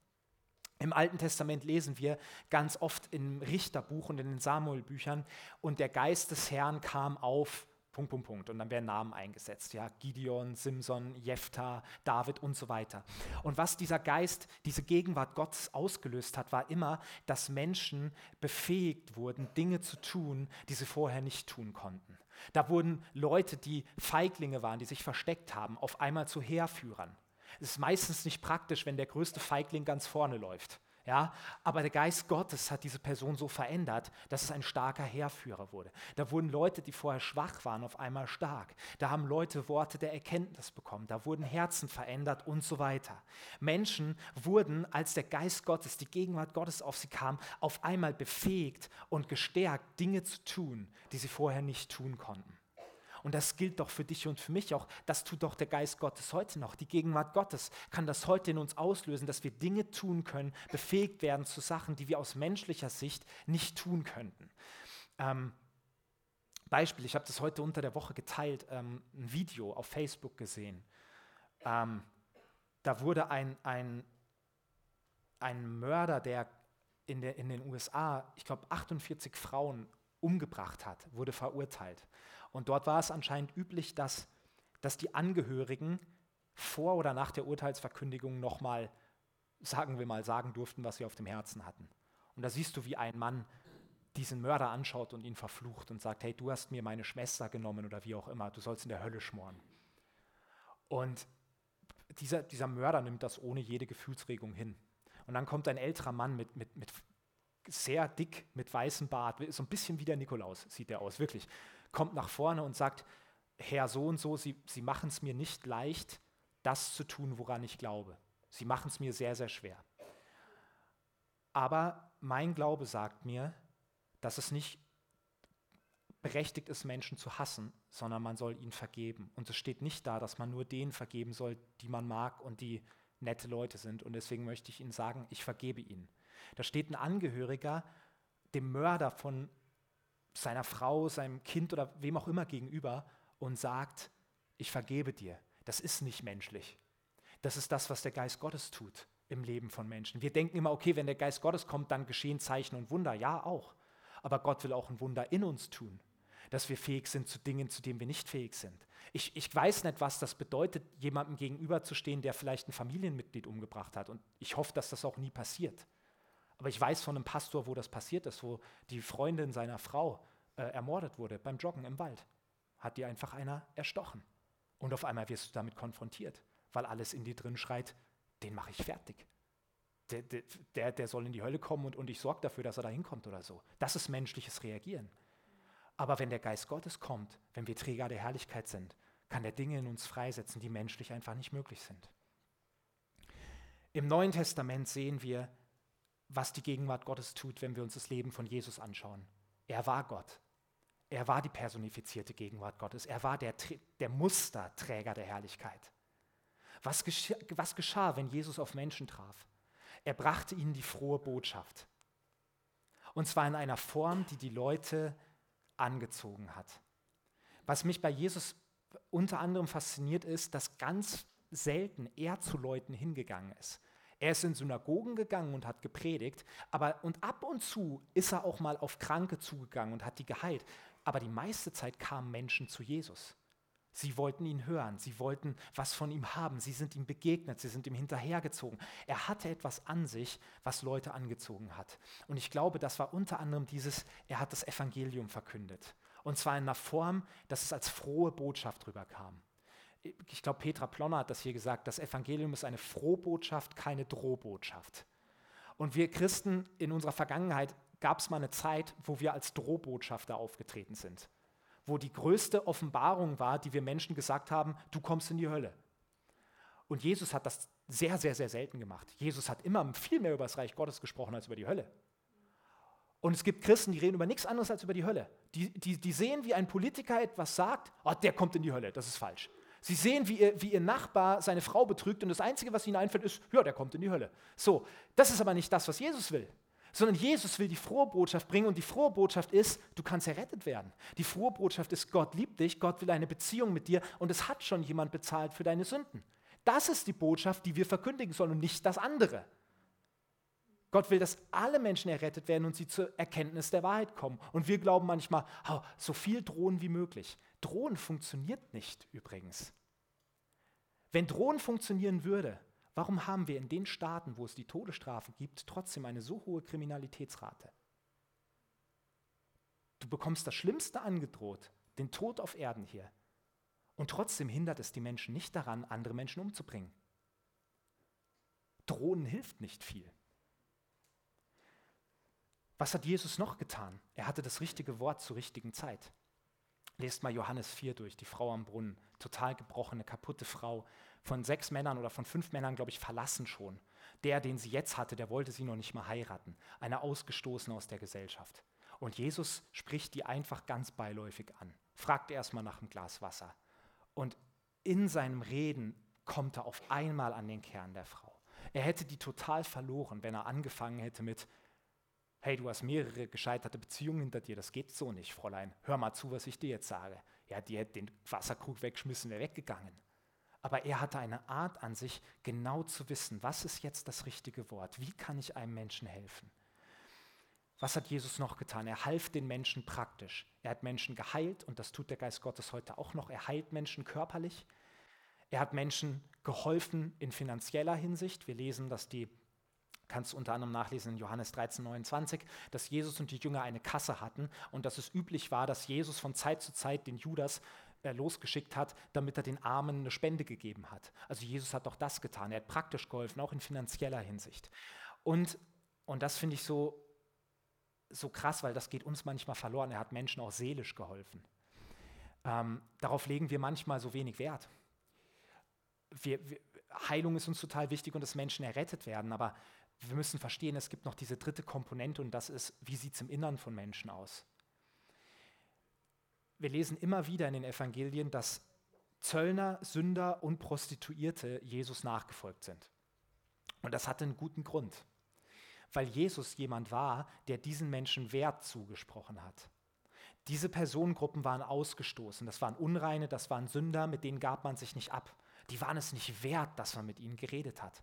Speaker 1: Im Alten Testament lesen wir ganz oft im Richterbuch und in den Samuelbüchern, und der Geist des Herrn kam auf Punkt, Punkt, Punkt. Und dann werden Namen eingesetzt. Ja, Gideon, Simson, Jephthah, David und so weiter. Und was dieser Geist, diese Gegenwart Gottes ausgelöst hat, war immer, dass Menschen befähigt wurden, Dinge zu tun, die sie vorher nicht tun konnten. Da wurden Leute, die Feiglinge waren, die sich versteckt haben, auf einmal zu Heerführern. Es ist meistens nicht praktisch, wenn der größte Feigling ganz vorne läuft. Ja, aber der Geist Gottes hat diese Person so verändert, dass es ein starker Heerführer wurde. Da wurden Leute, die vorher schwach waren, auf einmal stark. Da haben Leute Worte der Erkenntnis bekommen. Da wurden Herzen verändert und so weiter. Menschen wurden, als der Geist Gottes, die Gegenwart Gottes auf sie kam, auf einmal befähigt und gestärkt, Dinge zu tun, die sie vorher nicht tun konnten. Und das gilt doch für dich und für mich auch. Das tut doch der Geist Gottes heute noch. Die Gegenwart Gottes kann das heute in uns auslösen, dass wir Dinge tun können, befähigt werden zu Sachen, die wir aus menschlicher Sicht nicht tun könnten. Ähm, Beispiel, ich habe das heute unter der Woche geteilt, ähm, ein Video auf Facebook gesehen. Ähm, da wurde ein, ein, ein Mörder, der in, der in den USA, ich glaube, 48 Frauen umgebracht hat, wurde verurteilt. Und dort war es anscheinend üblich, dass, dass die Angehörigen vor oder nach der Urteilsverkündigung nochmal, sagen wir mal, sagen durften, was sie auf dem Herzen hatten. Und da siehst du, wie ein Mann diesen Mörder anschaut und ihn verflucht und sagt, hey, du hast mir meine Schwester genommen oder wie auch immer, du sollst in der Hölle schmoren. Und dieser, dieser Mörder nimmt das ohne jede Gefühlsregung hin. Und dann kommt ein älterer Mann mit, mit, mit sehr dick, mit weißem Bart, so ein bisschen wie der Nikolaus sieht er aus, wirklich kommt nach vorne und sagt, Herr so und so, Sie, Sie machen es mir nicht leicht, das zu tun, woran ich glaube. Sie machen es mir sehr, sehr schwer. Aber mein Glaube sagt mir, dass es nicht berechtigt ist, Menschen zu hassen, sondern man soll ihnen vergeben. Und es steht nicht da, dass man nur denen vergeben soll, die man mag und die nette Leute sind. Und deswegen möchte ich Ihnen sagen, ich vergebe ihnen. Da steht ein Angehöriger dem Mörder von seiner Frau, seinem Kind oder wem auch immer gegenüber und sagt, ich vergebe dir. Das ist nicht menschlich. Das ist das, was der Geist Gottes tut im Leben von Menschen. Wir denken immer, okay, wenn der Geist Gottes kommt, dann geschehen Zeichen und Wunder. Ja, auch. Aber Gott will auch ein Wunder in uns tun, dass wir fähig sind zu Dingen, zu denen wir nicht fähig sind. Ich, ich weiß nicht, was das bedeutet, jemandem gegenüberzustehen, der vielleicht ein Familienmitglied umgebracht hat. Und ich hoffe, dass das auch nie passiert. Aber ich weiß von einem Pastor, wo das passiert ist, wo die Freundin seiner Frau äh, ermordet wurde beim Joggen im Wald. Hat dir einfach einer erstochen. Und auf einmal wirst du damit konfrontiert, weil alles in dir drin schreit, den mache ich fertig. Der, der, der soll in die Hölle kommen und, und ich sorge dafür, dass er da hinkommt oder so. Das ist menschliches Reagieren. Aber wenn der Geist Gottes kommt, wenn wir Träger der Herrlichkeit sind, kann der Dinge in uns freisetzen, die menschlich einfach nicht möglich sind. Im Neuen Testament sehen wir, was die Gegenwart Gottes tut, wenn wir uns das Leben von Jesus anschauen. Er war Gott. Er war die personifizierte Gegenwart Gottes. Er war der, der Musterträger der Herrlichkeit. Was geschah, was geschah, wenn Jesus auf Menschen traf? Er brachte ihnen die frohe Botschaft. Und zwar in einer Form, die die Leute angezogen hat. Was mich bei Jesus unter anderem fasziniert ist, dass ganz selten er zu Leuten hingegangen ist. Er ist in Synagogen gegangen und hat gepredigt, aber und ab und zu ist er auch mal auf Kranke zugegangen und hat die geheilt. Aber die meiste Zeit kamen Menschen zu Jesus. Sie wollten ihn hören, sie wollten was von ihm haben, sie sind ihm begegnet, sie sind ihm hinterhergezogen. Er hatte etwas an sich, was Leute angezogen hat. Und ich glaube, das war unter anderem dieses, er hat das Evangelium verkündet. Und zwar in einer Form, dass es als frohe Botschaft rüberkam ich glaube, Petra Plonner hat das hier gesagt, das Evangelium ist eine Frohbotschaft, keine Drohbotschaft. Und wir Christen in unserer Vergangenheit gab es mal eine Zeit, wo wir als Drohbotschafter aufgetreten sind. Wo die größte Offenbarung war, die wir Menschen gesagt haben, du kommst in die Hölle. Und Jesus hat das sehr, sehr, sehr selten gemacht. Jesus hat immer viel mehr über das Reich Gottes gesprochen als über die Hölle. Und es gibt Christen, die reden über nichts anderes als über die Hölle. Die, die, die sehen, wie ein Politiker etwas sagt, oh, der kommt in die Hölle, das ist falsch. Sie sehen, wie ihr, wie ihr Nachbar seine Frau betrügt und das Einzige, was ihnen einfällt, ist, ja, der kommt in die Hölle. So, das ist aber nicht das, was Jesus will. Sondern Jesus will die frohe Botschaft bringen und die frohe Botschaft ist, du kannst errettet werden. Die frohe Botschaft ist, Gott liebt dich, Gott will eine Beziehung mit dir und es hat schon jemand bezahlt für deine Sünden. Das ist die Botschaft, die wir verkündigen sollen und nicht das andere. Gott will, dass alle Menschen errettet werden und sie zur Erkenntnis der Wahrheit kommen. Und wir glauben manchmal, oh, so viel drohen wie möglich. Drohen funktioniert nicht übrigens. Wenn Drohen funktionieren würde, warum haben wir in den Staaten, wo es die Todesstrafe gibt, trotzdem eine so hohe Kriminalitätsrate? Du bekommst das Schlimmste angedroht, den Tod auf Erden hier. Und trotzdem hindert es die Menschen nicht daran, andere Menschen umzubringen. Drohen hilft nicht viel. Was hat Jesus noch getan? Er hatte das richtige Wort zur richtigen Zeit. Lest mal Johannes 4 durch, die Frau am Brunnen, total gebrochene, kaputte Frau, von sechs Männern oder von fünf Männern, glaube ich, verlassen schon. Der, den sie jetzt hatte, der wollte sie noch nicht mal heiraten. Eine Ausgestoßene aus der Gesellschaft. Und Jesus spricht die einfach ganz beiläufig an. Fragt erstmal nach einem Glas Wasser. Und in seinem Reden kommt er auf einmal an den Kern der Frau. Er hätte die total verloren, wenn er angefangen hätte mit, hey, du hast mehrere gescheiterte Beziehungen hinter dir, das geht so nicht, Fräulein, hör mal zu, was ich dir jetzt sage. Ja, die hätte den Wasserkrug weggeschmissen, wäre weggegangen. Aber er hatte eine Art an sich, genau zu wissen, was ist jetzt das richtige Wort, wie kann ich einem Menschen helfen. Was hat Jesus noch getan? Er half den Menschen praktisch. Er hat Menschen geheilt und das tut der Geist Gottes heute auch noch. Er heilt Menschen körperlich. Er hat Menschen geholfen in finanzieller Hinsicht. Wir lesen, dass die, kannst du unter anderem nachlesen in Johannes 13, 29, dass Jesus und die Jünger eine Kasse hatten und dass es üblich war, dass Jesus von Zeit zu Zeit den Judas äh, losgeschickt hat, damit er den Armen eine Spende gegeben hat. Also Jesus hat auch das getan. Er hat praktisch geholfen, auch in finanzieller Hinsicht. Und, und das finde ich so so krass, weil das geht uns manchmal verloren. Er hat Menschen auch seelisch geholfen. Ähm, darauf legen wir manchmal so wenig Wert. Wir, wir, Heilung ist uns total wichtig und dass Menschen errettet werden, aber wir müssen verstehen, es gibt noch diese dritte Komponente und das ist, wie sieht es im Innern von Menschen aus? Wir lesen immer wieder in den Evangelien, dass Zöllner, Sünder und Prostituierte Jesus nachgefolgt sind. Und das hatte einen guten Grund weil Jesus jemand war, der diesen Menschen Wert zugesprochen hat. Diese Personengruppen waren ausgestoßen. Das waren Unreine, das waren Sünder, mit denen gab man sich nicht ab. Die waren es nicht wert, dass man mit ihnen geredet hat.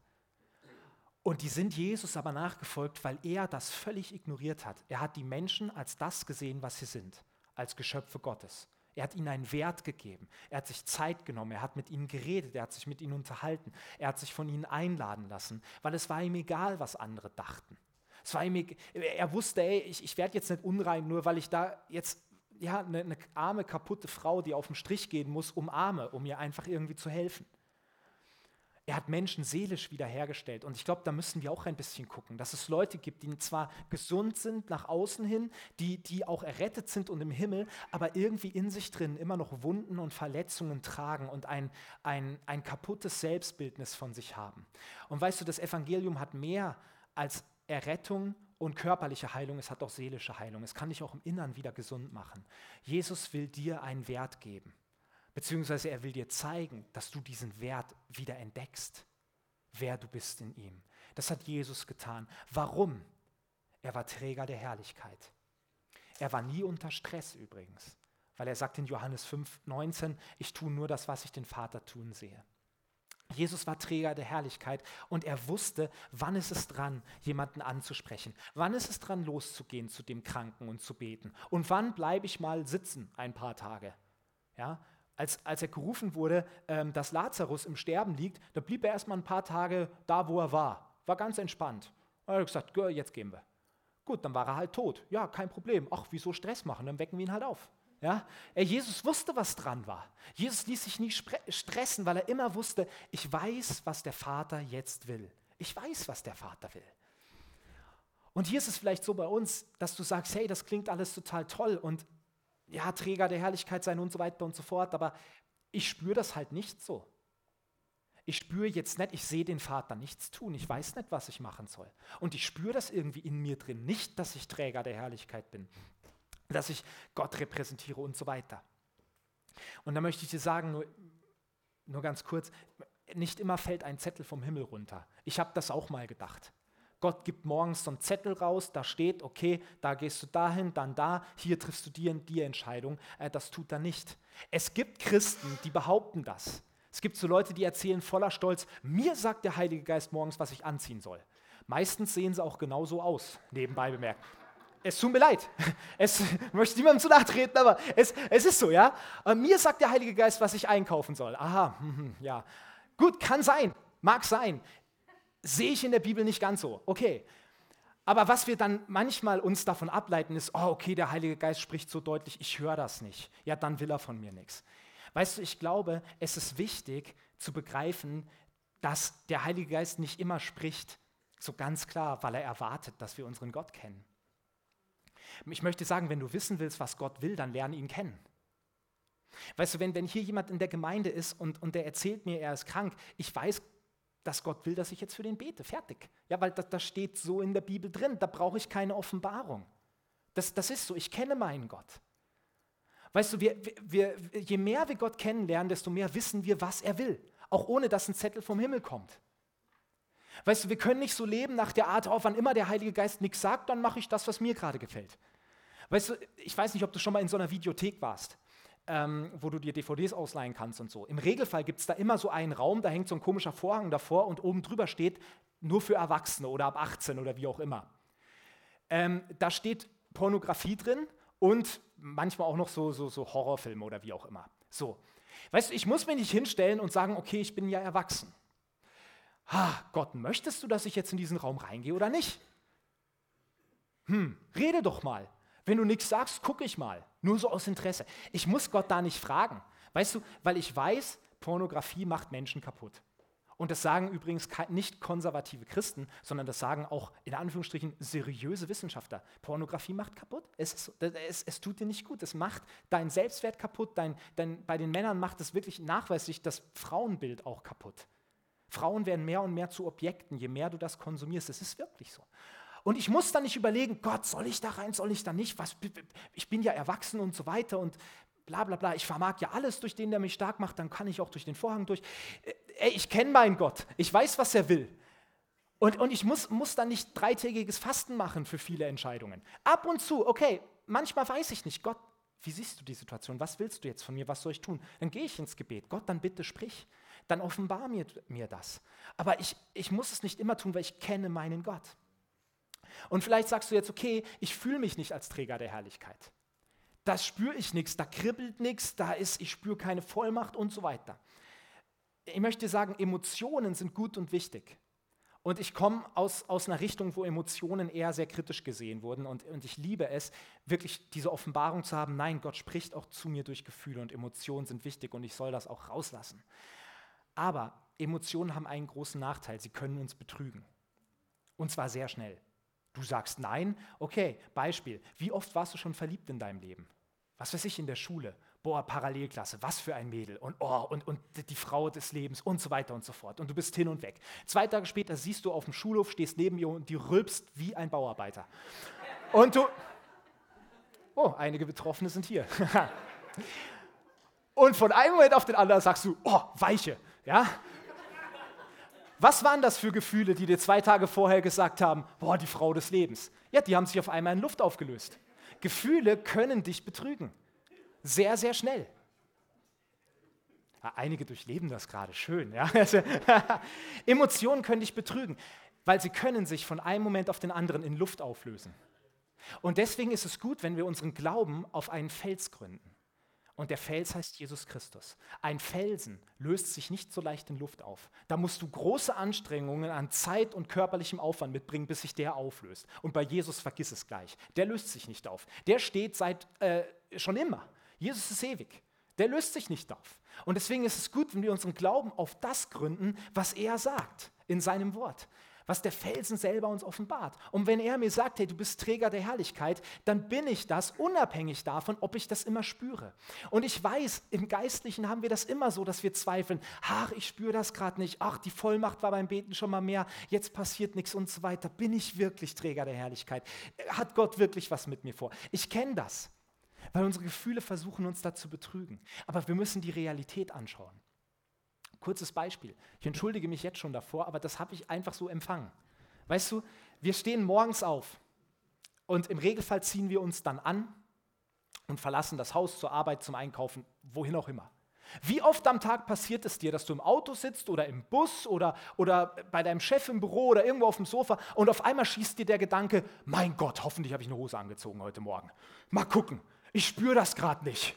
Speaker 1: Und die sind Jesus aber nachgefolgt, weil er das völlig ignoriert hat. Er hat die Menschen als das gesehen, was sie sind, als Geschöpfe Gottes. Er hat ihnen einen Wert gegeben. Er hat sich Zeit genommen. Er hat mit ihnen geredet. Er hat sich mit ihnen unterhalten. Er hat sich von ihnen einladen lassen, weil es war ihm egal, was andere dachten. Es war ihm, er wusste, ey, ich, ich werde jetzt nicht unrein, nur weil ich da jetzt ja, eine, eine arme, kaputte Frau, die auf den Strich gehen muss, umarme, um ihr einfach irgendwie zu helfen. Er hat Menschen seelisch wiederhergestellt. Und ich glaube, da müssen wir auch ein bisschen gucken, dass es Leute gibt, die zwar gesund sind nach außen hin, die, die auch errettet sind und im Himmel, aber irgendwie in sich drin immer noch Wunden und Verletzungen tragen und ein, ein, ein kaputtes Selbstbildnis von sich haben. Und weißt du, das Evangelium hat mehr als Errettung und körperliche Heilung, es hat auch seelische Heilung. Es kann dich auch im Innern wieder gesund machen. Jesus will dir einen Wert geben. Beziehungsweise er will dir zeigen, dass du diesen Wert wieder entdeckst, wer du bist in ihm. Das hat Jesus getan. Warum? Er war Träger der Herrlichkeit. Er war nie unter Stress übrigens, weil er sagt in Johannes 5, 19, ich tue nur das, was ich den Vater tun sehe. Jesus war Träger der Herrlichkeit und er wusste, wann ist es dran, jemanden anzusprechen. Wann ist es dran, loszugehen zu dem Kranken und zu beten. Und wann bleibe ich mal sitzen ein paar Tage. Ja, als, als er gerufen wurde, ähm, dass Lazarus im Sterben liegt, da blieb er erstmal ein paar Tage da, wo er war. War ganz entspannt. Und er hat gesagt, jetzt gehen wir. Gut, dann war er halt tot. Ja, kein Problem. Ach, wieso Stress machen? Dann wecken wir ihn halt auf. Ja? Jesus wusste, was dran war. Jesus ließ sich nie stressen, weil er immer wusste, ich weiß, was der Vater jetzt will. Ich weiß, was der Vater will. Und hier ist es vielleicht so bei uns, dass du sagst, hey, das klingt alles total toll und ja, Träger der Herrlichkeit sein und so weiter und so fort, aber ich spüre das halt nicht so. Ich spüre jetzt nicht, ich sehe den Vater nichts tun, ich weiß nicht, was ich machen soll. Und ich spüre das irgendwie in mir drin, nicht, dass ich Träger der Herrlichkeit bin, dass ich Gott repräsentiere und so weiter. Und da möchte ich dir sagen, nur, nur ganz kurz, nicht immer fällt ein Zettel vom Himmel runter. Ich habe das auch mal gedacht. Gott gibt morgens so einen Zettel raus, da steht, okay, da gehst du dahin, dann da, hier triffst du und die Entscheidung. Äh, das tut er nicht. Es gibt Christen, die behaupten das. Es gibt so Leute, die erzählen voller Stolz, mir sagt der Heilige Geist morgens, was ich anziehen soll. Meistens sehen sie auch genauso aus, nebenbei bemerkt. Es tut mir leid. Es möchte niemandem zu nachtreten, aber es, es ist so, ja. Äh, mir sagt der Heilige Geist, was ich einkaufen soll. Aha, ja. Gut, kann sein, mag sein sehe ich in der Bibel nicht ganz so. Okay. Aber was wir dann manchmal uns davon ableiten, ist, oh, okay, der Heilige Geist spricht so deutlich, ich höre das nicht. Ja, dann will er von mir nichts. Weißt du, ich glaube, es ist wichtig zu begreifen, dass der Heilige Geist nicht immer spricht, so ganz klar, weil er erwartet, dass wir unseren Gott kennen. Ich möchte sagen, wenn du wissen willst, was Gott will, dann lerne ihn kennen. Weißt du, wenn, wenn hier jemand in der Gemeinde ist und, und der erzählt mir, er ist krank, ich weiß, dass Gott will, dass ich jetzt für den bete. Fertig. Ja, weil das, das steht so in der Bibel drin. Da brauche ich keine Offenbarung. Das, das ist so. Ich kenne meinen Gott. Weißt du, wir, wir, je mehr wir Gott kennenlernen, desto mehr wissen wir, was er will. Auch ohne, dass ein Zettel vom Himmel kommt. Weißt du, wir können nicht so leben nach der Art, oh, wann immer der Heilige Geist nichts sagt, dann mache ich das, was mir gerade gefällt. Weißt du, ich weiß nicht, ob du schon mal in so einer Videothek warst, ähm, wo du dir DVDs ausleihen kannst und so. Im Regelfall gibt es da immer so einen Raum, da hängt so ein komischer Vorhang davor und oben drüber steht, nur für Erwachsene oder ab 18 oder wie auch immer. Ähm, da steht Pornografie drin und manchmal auch noch so, so, so Horrorfilme oder wie auch immer. So. Weißt du, ich muss mich nicht hinstellen und sagen, okay, ich bin ja erwachsen. Ha, Gott, möchtest du, dass ich jetzt in diesen Raum reingehe oder nicht? Hm, rede doch mal. Wenn du nichts sagst, gucke ich mal. Nur so aus Interesse. Ich muss Gott da nicht fragen. Weißt du, weil ich weiß, Pornografie macht Menschen kaputt. Und das sagen übrigens nicht konservative Christen, sondern das sagen auch in Anführungsstrichen seriöse Wissenschaftler. Pornografie macht kaputt. Es, ist, es, es tut dir nicht gut. Es macht deinen Selbstwert kaputt. Dein, dein, bei den Männern macht es wirklich nachweislich das Frauenbild auch kaputt. Frauen werden mehr und mehr zu Objekten, je mehr du das konsumierst. Das ist wirklich so. Und ich muss dann nicht überlegen, Gott, soll ich da rein, soll ich da nicht? Was, ich bin ja erwachsen und so weiter und bla bla bla. Ich vermag ja alles durch den, der mich stark macht, dann kann ich auch durch den Vorhang durch. Äh, ey, ich kenne meinen Gott. Ich weiß, was er will. Und, und ich muss, muss dann nicht dreitägiges Fasten machen für viele Entscheidungen. Ab und zu, okay, manchmal weiß ich nicht, Gott, wie siehst du die Situation? Was willst du jetzt von mir? Was soll ich tun? Dann gehe ich ins Gebet. Gott, dann bitte sprich. Dann offenbar mir, mir das. Aber ich, ich muss es nicht immer tun, weil ich kenne meinen Gott. Und vielleicht sagst du jetzt, okay, ich fühle mich nicht als Träger der Herrlichkeit. Da spüre ich nichts, da kribbelt nichts, da ist, ich spüre keine Vollmacht und so weiter ich möchte sagen, Emotionen sind gut und wichtig. Und ich komme aus, aus einer Richtung, wo Emotionen eher sehr kritisch gesehen wurden. Und, und ich liebe es, wirklich diese Offenbarung zu haben, nein, Gott spricht auch zu mir durch Gefühle und Emotionen sind wichtig und ich soll das auch rauslassen. Aber Emotionen haben einen großen Nachteil, sie können uns betrügen. Und zwar sehr schnell. Du sagst nein, okay, Beispiel, wie oft warst du schon verliebt in deinem Leben? Was weiß ich in der Schule? boah, Parallelklasse, was für ein Mädel und, oh, und, und die Frau des Lebens und so weiter und so fort. Und du bist hin und weg. Zwei Tage später siehst du auf dem Schulhof, stehst neben ihr und die rülpst wie ein Bauarbeiter. Und du, oh, einige Betroffene sind hier. und von einem Moment auf den anderen sagst du, oh, Weiche, ja? Was waren das für Gefühle, die dir zwei Tage vorher gesagt haben, boah, die Frau des Lebens? Ja, die haben sich auf einmal in Luft aufgelöst. Gefühle können dich betrügen. Sehr, sehr schnell. Ja, einige durchleben das gerade schön. Ja? Emotionen können dich betrügen, weil sie können sich von einem Moment auf den anderen in Luft auflösen. Und deswegen ist es gut, wenn wir unseren Glauben auf einen Fels gründen. Und der Fels heißt Jesus Christus. Ein Felsen löst sich nicht so leicht in Luft auf. Da musst du große Anstrengungen an Zeit und körperlichem Aufwand mitbringen, bis sich der auflöst. Und bei Jesus vergiss es gleich. Der löst sich nicht auf. Der steht seit äh, schon immer. Jesus ist ewig. Der löst sich nicht auf. Und deswegen ist es gut, wenn wir unseren Glauben auf das gründen, was er sagt in seinem Wort, was der Felsen selber uns offenbart. Und wenn er mir sagt, hey, du bist Träger der Herrlichkeit, dann bin ich das unabhängig davon, ob ich das immer spüre. Und ich weiß, im Geistlichen haben wir das immer so, dass wir zweifeln, ach, ich spüre das gerade nicht, ach, die Vollmacht war beim Beten schon mal mehr, jetzt passiert nichts und so weiter. Bin ich wirklich Träger der Herrlichkeit? Hat Gott wirklich was mit mir vor? Ich kenne das. Weil unsere Gefühle versuchen uns da zu betrügen. Aber wir müssen die Realität anschauen. Kurzes Beispiel. Ich entschuldige mich jetzt schon davor, aber das habe ich einfach so empfangen. Weißt du, wir stehen morgens auf und im Regelfall ziehen wir uns dann an und verlassen das Haus zur Arbeit, zum Einkaufen, wohin auch immer. Wie oft am Tag passiert es dir, dass du im Auto sitzt oder im Bus oder, oder bei deinem Chef im Büro oder irgendwo auf dem Sofa und auf einmal schießt dir der Gedanke, mein Gott, hoffentlich habe ich eine Hose angezogen heute Morgen. Mal gucken, ich spüre das gerade nicht.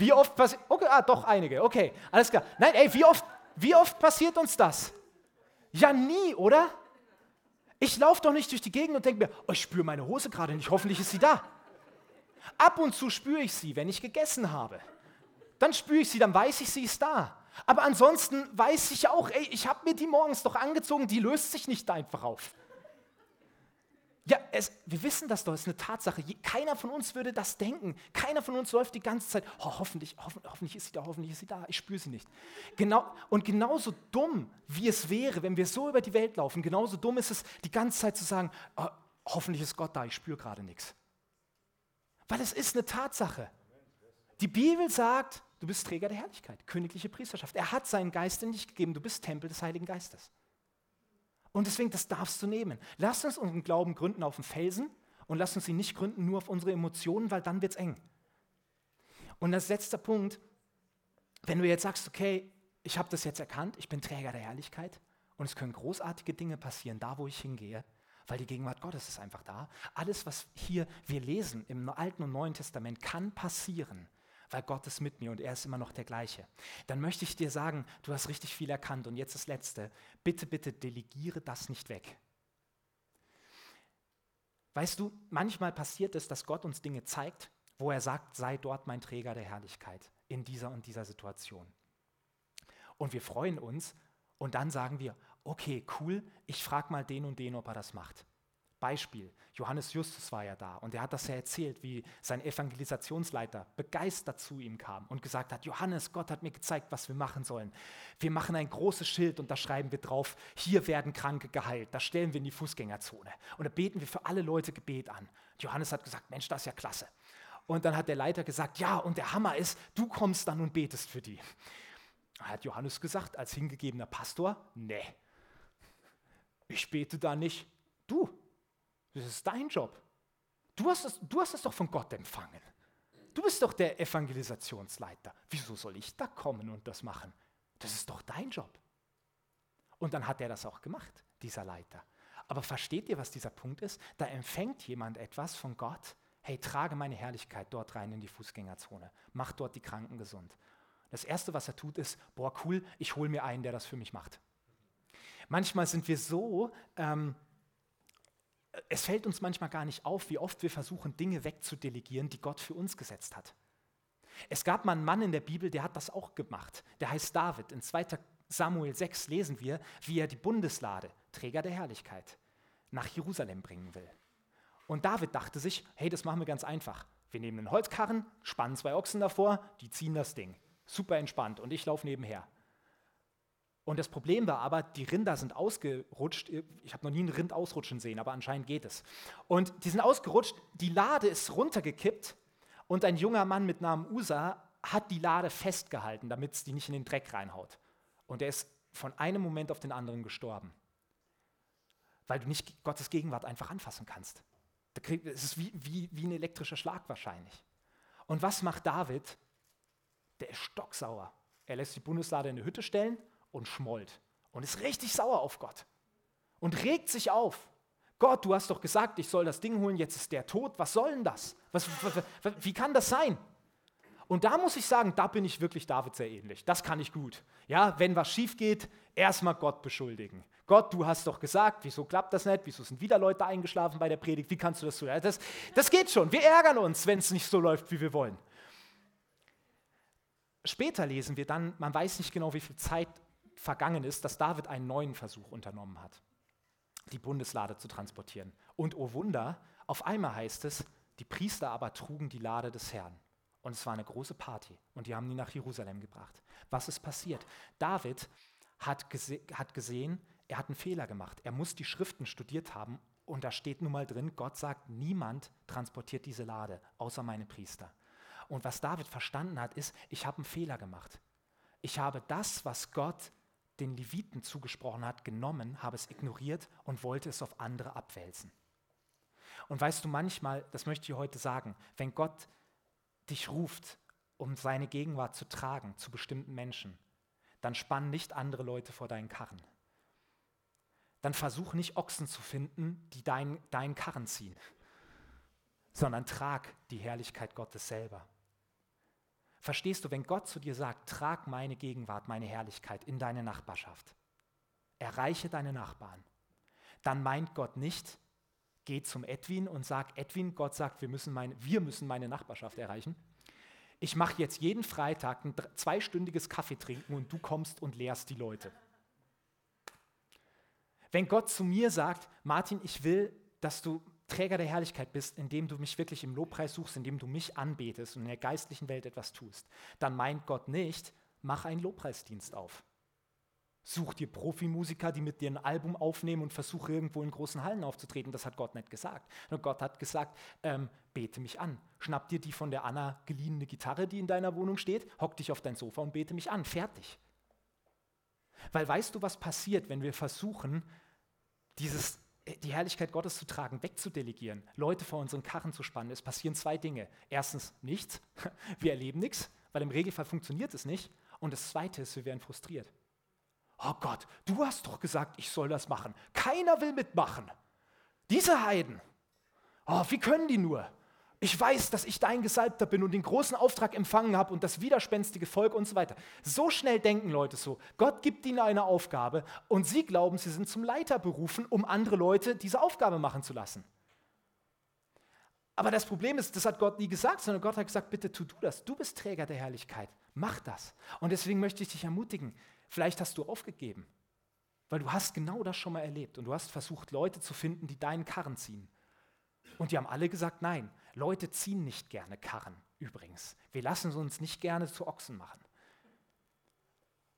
Speaker 1: Wie oft passiert, okay, ah, doch einige, okay, alles klar. Nein, ey, wie oft, wie oft passiert uns das? Ja, nie, oder? Ich laufe doch nicht durch die Gegend und denke mir, oh, ich spüre meine Hose gerade nicht, hoffentlich ist sie da. Ab und zu spüre ich sie, wenn ich gegessen habe. Dann spüre ich sie, dann weiß ich, sie ist da. Aber ansonsten weiß ich auch, ey, ich habe mir die morgens doch angezogen, die löst sich nicht einfach auf. Ja, es, wir wissen das doch, es ist eine Tatsache. Keiner von uns würde das denken. Keiner von uns läuft die ganze Zeit, oh, hoffentlich, hoffentlich, hoffentlich ist sie da, hoffentlich ist sie da, ich spüre sie nicht. Genau, und genauso dumm, wie es wäre, wenn wir so über die Welt laufen, genauso dumm ist es, die ganze Zeit zu sagen, oh, hoffentlich ist Gott da, ich spüre gerade nichts. Weil es ist eine Tatsache. Die Bibel sagt, du bist Träger der Herrlichkeit, königliche Priesterschaft. Er hat seinen Geist in dich gegeben, du bist Tempel des Heiligen Geistes. Und deswegen, das darfst du nehmen. Lass uns unseren Glauben gründen auf dem Felsen und lass uns ihn nicht gründen nur auf unsere Emotionen, weil dann wird es eng. Und als letzter Punkt, wenn du jetzt sagst, okay, ich habe das jetzt erkannt, ich bin Träger der Herrlichkeit und es können großartige Dinge passieren, da wo ich hingehe, weil die Gegenwart Gottes ist einfach da. Alles, was hier wir lesen im Alten und Neuen Testament, kann passieren weil Gott ist mit mir und er ist immer noch der gleiche. Dann möchte ich dir sagen, du hast richtig viel erkannt und jetzt das Letzte. Bitte, bitte delegiere das nicht weg. Weißt du, manchmal passiert es, dass Gott uns Dinge zeigt, wo er sagt, sei dort mein Träger der Herrlichkeit in dieser und dieser Situation. Und wir freuen uns und dann sagen wir, okay, cool, ich frage mal den und den, ob er das macht. Beispiel, Johannes Justus war ja da und er hat das ja erzählt, wie sein Evangelisationsleiter begeistert zu ihm kam und gesagt hat, Johannes, Gott hat mir gezeigt, was wir machen sollen. Wir machen ein großes Schild und da schreiben wir drauf, hier werden Kranke geheilt. Das stellen wir in die Fußgängerzone und da beten wir für alle Leute Gebet an. Johannes hat gesagt, Mensch, das ist ja klasse. Und dann hat der Leiter gesagt, ja, und der Hammer ist, du kommst dann und betest für die. Hat Johannes gesagt, als hingegebener Pastor, nee, ich bete da nicht, du, das ist dein Job. Du hast, das, du hast das doch von Gott empfangen. Du bist doch der Evangelisationsleiter. Wieso soll ich da kommen und das machen? Das ist doch dein Job. Und dann hat er das auch gemacht, dieser Leiter. Aber versteht ihr, was dieser Punkt ist? Da empfängt jemand etwas von Gott. Hey, trage meine Herrlichkeit dort rein in die Fußgängerzone. Mach dort die Kranken gesund. Das Erste, was er tut, ist, boah, cool, ich hole mir einen, der das für mich macht. Manchmal sind wir so ähm, es fällt uns manchmal gar nicht auf, wie oft wir versuchen, Dinge wegzudelegieren, die Gott für uns gesetzt hat. Es gab mal einen Mann in der Bibel, der hat das auch gemacht. Der heißt David. In 2 Samuel 6 lesen wir, wie er die Bundeslade, Träger der Herrlichkeit, nach Jerusalem bringen will. Und David dachte sich, hey, das machen wir ganz einfach. Wir nehmen einen Holzkarren, spannen zwei Ochsen davor, die ziehen das Ding. Super entspannt und ich laufe nebenher. Und das Problem war aber, die Rinder sind ausgerutscht. Ich habe noch nie einen Rind ausrutschen sehen, aber anscheinend geht es. Und die sind ausgerutscht, die Lade ist runtergekippt und ein junger Mann mit Namen Usa hat die Lade festgehalten, damit es die nicht in den Dreck reinhaut. Und er ist von einem Moment auf den anderen gestorben, weil du nicht Gottes Gegenwart einfach anfassen kannst. Es ist wie, wie, wie ein elektrischer Schlag wahrscheinlich. Und was macht David? Der ist stocksauer. Er lässt die Bundeslade in eine Hütte stellen und schmollt und ist richtig sauer auf Gott und regt sich auf. Gott, du hast doch gesagt, ich soll das Ding holen, jetzt ist der tot. Was soll denn das? Was, wie kann das sein? Und da muss ich sagen, da bin ich wirklich David sehr ähnlich. Das kann ich gut. Ja, wenn was schief geht, erstmal Gott beschuldigen. Gott, du hast doch gesagt, wieso klappt das nicht? Wieso sind wieder Leute eingeschlafen bei der Predigt? Wie kannst du das tun? Das, das geht schon. Wir ärgern uns, wenn es nicht so läuft, wie wir wollen. Später lesen wir dann, man weiß nicht genau, wie viel Zeit vergangen ist, dass David einen neuen Versuch unternommen hat, die Bundeslade zu transportieren. Und oh Wunder, auf einmal heißt es, die Priester aber trugen die Lade des Herrn. Und es war eine große Party und die haben die nach Jerusalem gebracht. Was ist passiert? David hat, gese hat gesehen, er hat einen Fehler gemacht. Er muss die Schriften studiert haben und da steht nun mal drin, Gott sagt, niemand transportiert diese Lade, außer meine Priester. Und was David verstanden hat, ist, ich habe einen Fehler gemacht. Ich habe das, was Gott den Leviten zugesprochen hat, genommen, habe es ignoriert und wollte es auf andere abwälzen. Und weißt du, manchmal, das möchte ich heute sagen, wenn Gott dich ruft, um seine Gegenwart zu tragen zu bestimmten Menschen, dann spann nicht andere Leute vor deinen Karren. Dann versuch nicht Ochsen zu finden, die deinen dein Karren ziehen, sondern trag die Herrlichkeit Gottes selber. Verstehst du, wenn Gott zu dir sagt, trag meine Gegenwart, meine Herrlichkeit in deine Nachbarschaft, erreiche deine Nachbarn, dann meint Gott nicht, geh zum Edwin und sag, Edwin, Gott sagt, wir müssen meine, wir müssen meine Nachbarschaft erreichen. Ich mache jetzt jeden Freitag ein zweistündiges Kaffee trinken und du kommst und lehrst die Leute. Wenn Gott zu mir sagt, Martin, ich will, dass du Träger der Herrlichkeit bist, indem du mich wirklich im Lobpreis suchst, indem du mich anbetest und in der geistlichen Welt etwas tust, dann meint Gott nicht, mach einen Lobpreisdienst auf. Such dir Profimusiker, die mit dir ein Album aufnehmen und versuche irgendwo in großen Hallen aufzutreten. Das hat Gott nicht gesagt. Und Gott hat gesagt, ähm, bete mich an. Schnapp dir die von der Anna geliehene Gitarre, die in deiner Wohnung steht, hock dich auf dein Sofa und bete mich an. Fertig. Weil weißt du, was passiert, wenn wir versuchen, dieses, die Herrlichkeit Gottes zu tragen, wegzudelegieren, Leute vor unseren Karren zu spannen? Es passieren zwei Dinge. Erstens nichts, wir erleben nichts, weil im Regelfall funktioniert es nicht. Und das Zweite ist, wir werden frustriert oh Gott, du hast doch gesagt, ich soll das machen. Keiner will mitmachen. Diese Heiden, oh, wie können die nur? Ich weiß, dass ich dein Gesalbter bin und den großen Auftrag empfangen habe und das widerspenstige Volk und so weiter. So schnell denken Leute so. Gott gibt ihnen eine Aufgabe und sie glauben, sie sind zum Leiter berufen, um andere Leute diese Aufgabe machen zu lassen. Aber das Problem ist, das hat Gott nie gesagt, sondern Gott hat gesagt, bitte tu du das. Du bist Träger der Herrlichkeit. Mach das. Und deswegen möchte ich dich ermutigen, Vielleicht hast du aufgegeben, weil du hast genau das schon mal erlebt und du hast versucht, Leute zu finden, die deinen Karren ziehen. Und die haben alle gesagt, nein, Leute ziehen nicht gerne Karren übrigens. Wir lassen uns nicht gerne zu Ochsen machen.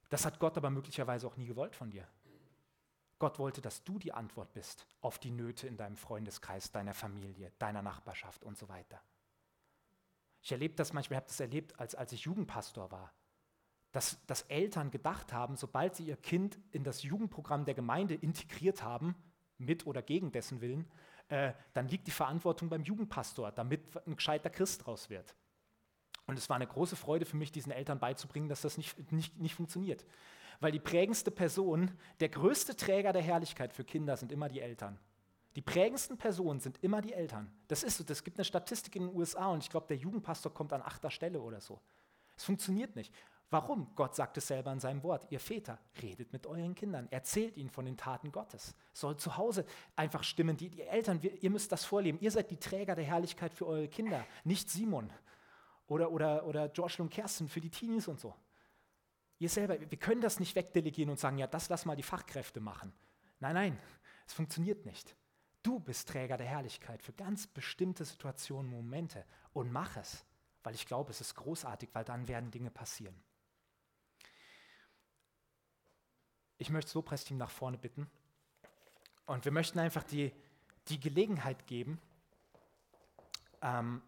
Speaker 1: Das hat Gott aber möglicherweise auch nie gewollt von dir. Gott wollte, dass du die Antwort bist auf die Nöte in deinem Freundeskreis, deiner Familie, deiner Nachbarschaft und so weiter. Ich erlebe das manchmal, ich habe das erlebt, als, als ich Jugendpastor war dass, dass Eltern gedacht haben, sobald sie ihr Kind in das Jugendprogramm der Gemeinde integriert haben, mit oder gegen dessen Willen, äh, dann liegt die Verantwortung beim Jugendpastor, damit ein gescheiter Christ draus wird. Und es war eine große Freude für mich, diesen Eltern beizubringen, dass das nicht, nicht, nicht funktioniert. Weil die prägendste Person, der größte Träger der Herrlichkeit für Kinder sind immer die Eltern. Die prägendsten Personen sind immer die Eltern. Das ist so, das gibt eine Statistik in den USA und ich glaube, der Jugendpastor kommt an achter Stelle oder so. Es funktioniert nicht. Warum? Gott sagt es selber in seinem Wort. Ihr Väter, redet mit euren Kindern, erzählt ihnen von den Taten Gottes. Soll zu Hause einfach stimmen. Die, die Eltern, ihr müsst das vorleben. Ihr seid die Träger der Herrlichkeit für eure Kinder, nicht Simon oder, oder, oder Joshua und Kerstin für die Teenies und so. Ihr selber, wir können das nicht wegdelegieren und sagen, ja, das lass mal die Fachkräfte machen. Nein, nein, es funktioniert nicht. Du bist Träger der Herrlichkeit für ganz bestimmte Situationen, Momente und mach es, weil ich glaube, es ist großartig, weil dann werden Dinge passieren. Ich möchte das Lobpreisteam nach vorne bitten. Und wir möchten einfach die, die Gelegenheit geben, ähm,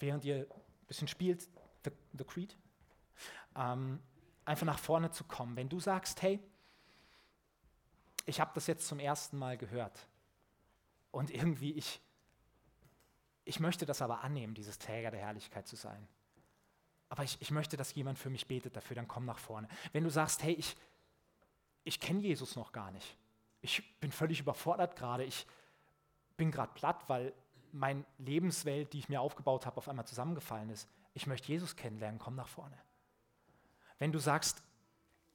Speaker 1: während ihr ein bisschen spielt, The, the Creed, ähm, einfach nach vorne zu kommen. Wenn du sagst, hey, ich habe das jetzt zum ersten Mal gehört und irgendwie ich, ich möchte das aber annehmen, dieses Träger der Herrlichkeit zu sein. Aber ich, ich möchte, dass jemand für mich betet dafür, dann komm nach vorne. Wenn du sagst, hey, ich, ich kenne Jesus noch gar nicht. Ich bin völlig überfordert gerade. Ich bin gerade platt, weil meine Lebenswelt, die ich mir aufgebaut habe, auf einmal zusammengefallen ist. Ich möchte Jesus kennenlernen, komm nach vorne. Wenn du sagst,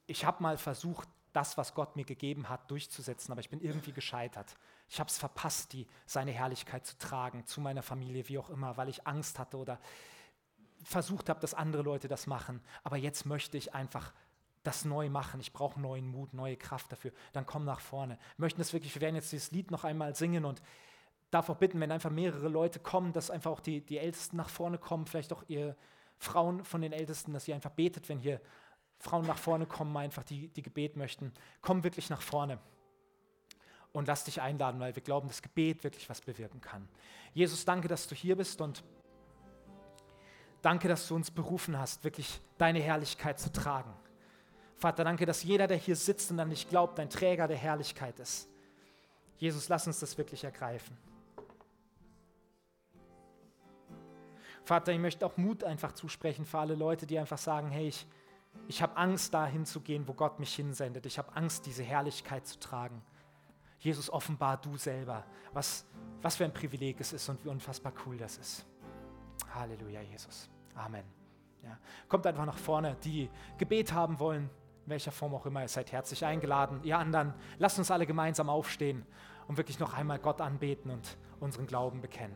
Speaker 1: ich habe mal versucht, das, was Gott mir gegeben hat, durchzusetzen, aber ich bin irgendwie gescheitert. Ich habe es verpasst, die, seine Herrlichkeit zu tragen, zu meiner Familie, wie auch immer, weil ich Angst hatte oder versucht habe, dass andere Leute das machen. Aber jetzt möchte ich einfach das neu machen. Ich brauche neuen Mut, neue Kraft dafür. Dann komm nach vorne. Wir möchten das wirklich, wir werden jetzt dieses Lied noch einmal singen und darf auch bitten, wenn einfach mehrere Leute kommen, dass einfach auch die, die Ältesten nach vorne kommen, vielleicht auch ihr Frauen von den Ältesten, dass ihr einfach betet, wenn hier Frauen nach vorne kommen, einfach die, die Gebet möchten. Komm wirklich nach vorne und lass dich einladen, weil wir glauben, dass Gebet wirklich was bewirken kann. Jesus, danke, dass du hier bist und danke, dass du uns berufen hast, wirklich deine Herrlichkeit zu tragen. Vater, danke, dass jeder, der hier sitzt und an dich glaubt, ein Träger der Herrlichkeit ist. Jesus, lass uns das wirklich ergreifen. Vater, ich möchte auch Mut einfach zusprechen für alle Leute, die einfach sagen, hey, ich, ich habe Angst, dahin zu gehen, wo Gott mich hinsendet. Ich habe Angst, diese Herrlichkeit zu tragen. Jesus, offenbar du selber, was, was für ein Privileg es ist und wie unfassbar cool das ist. Halleluja, Jesus. Amen. Ja. Kommt einfach nach vorne, die Gebet haben wollen in welcher Form auch immer, ihr seid herzlich eingeladen. Ihr anderen, lasst uns alle gemeinsam aufstehen und wirklich noch einmal Gott anbeten und unseren Glauben bekennen.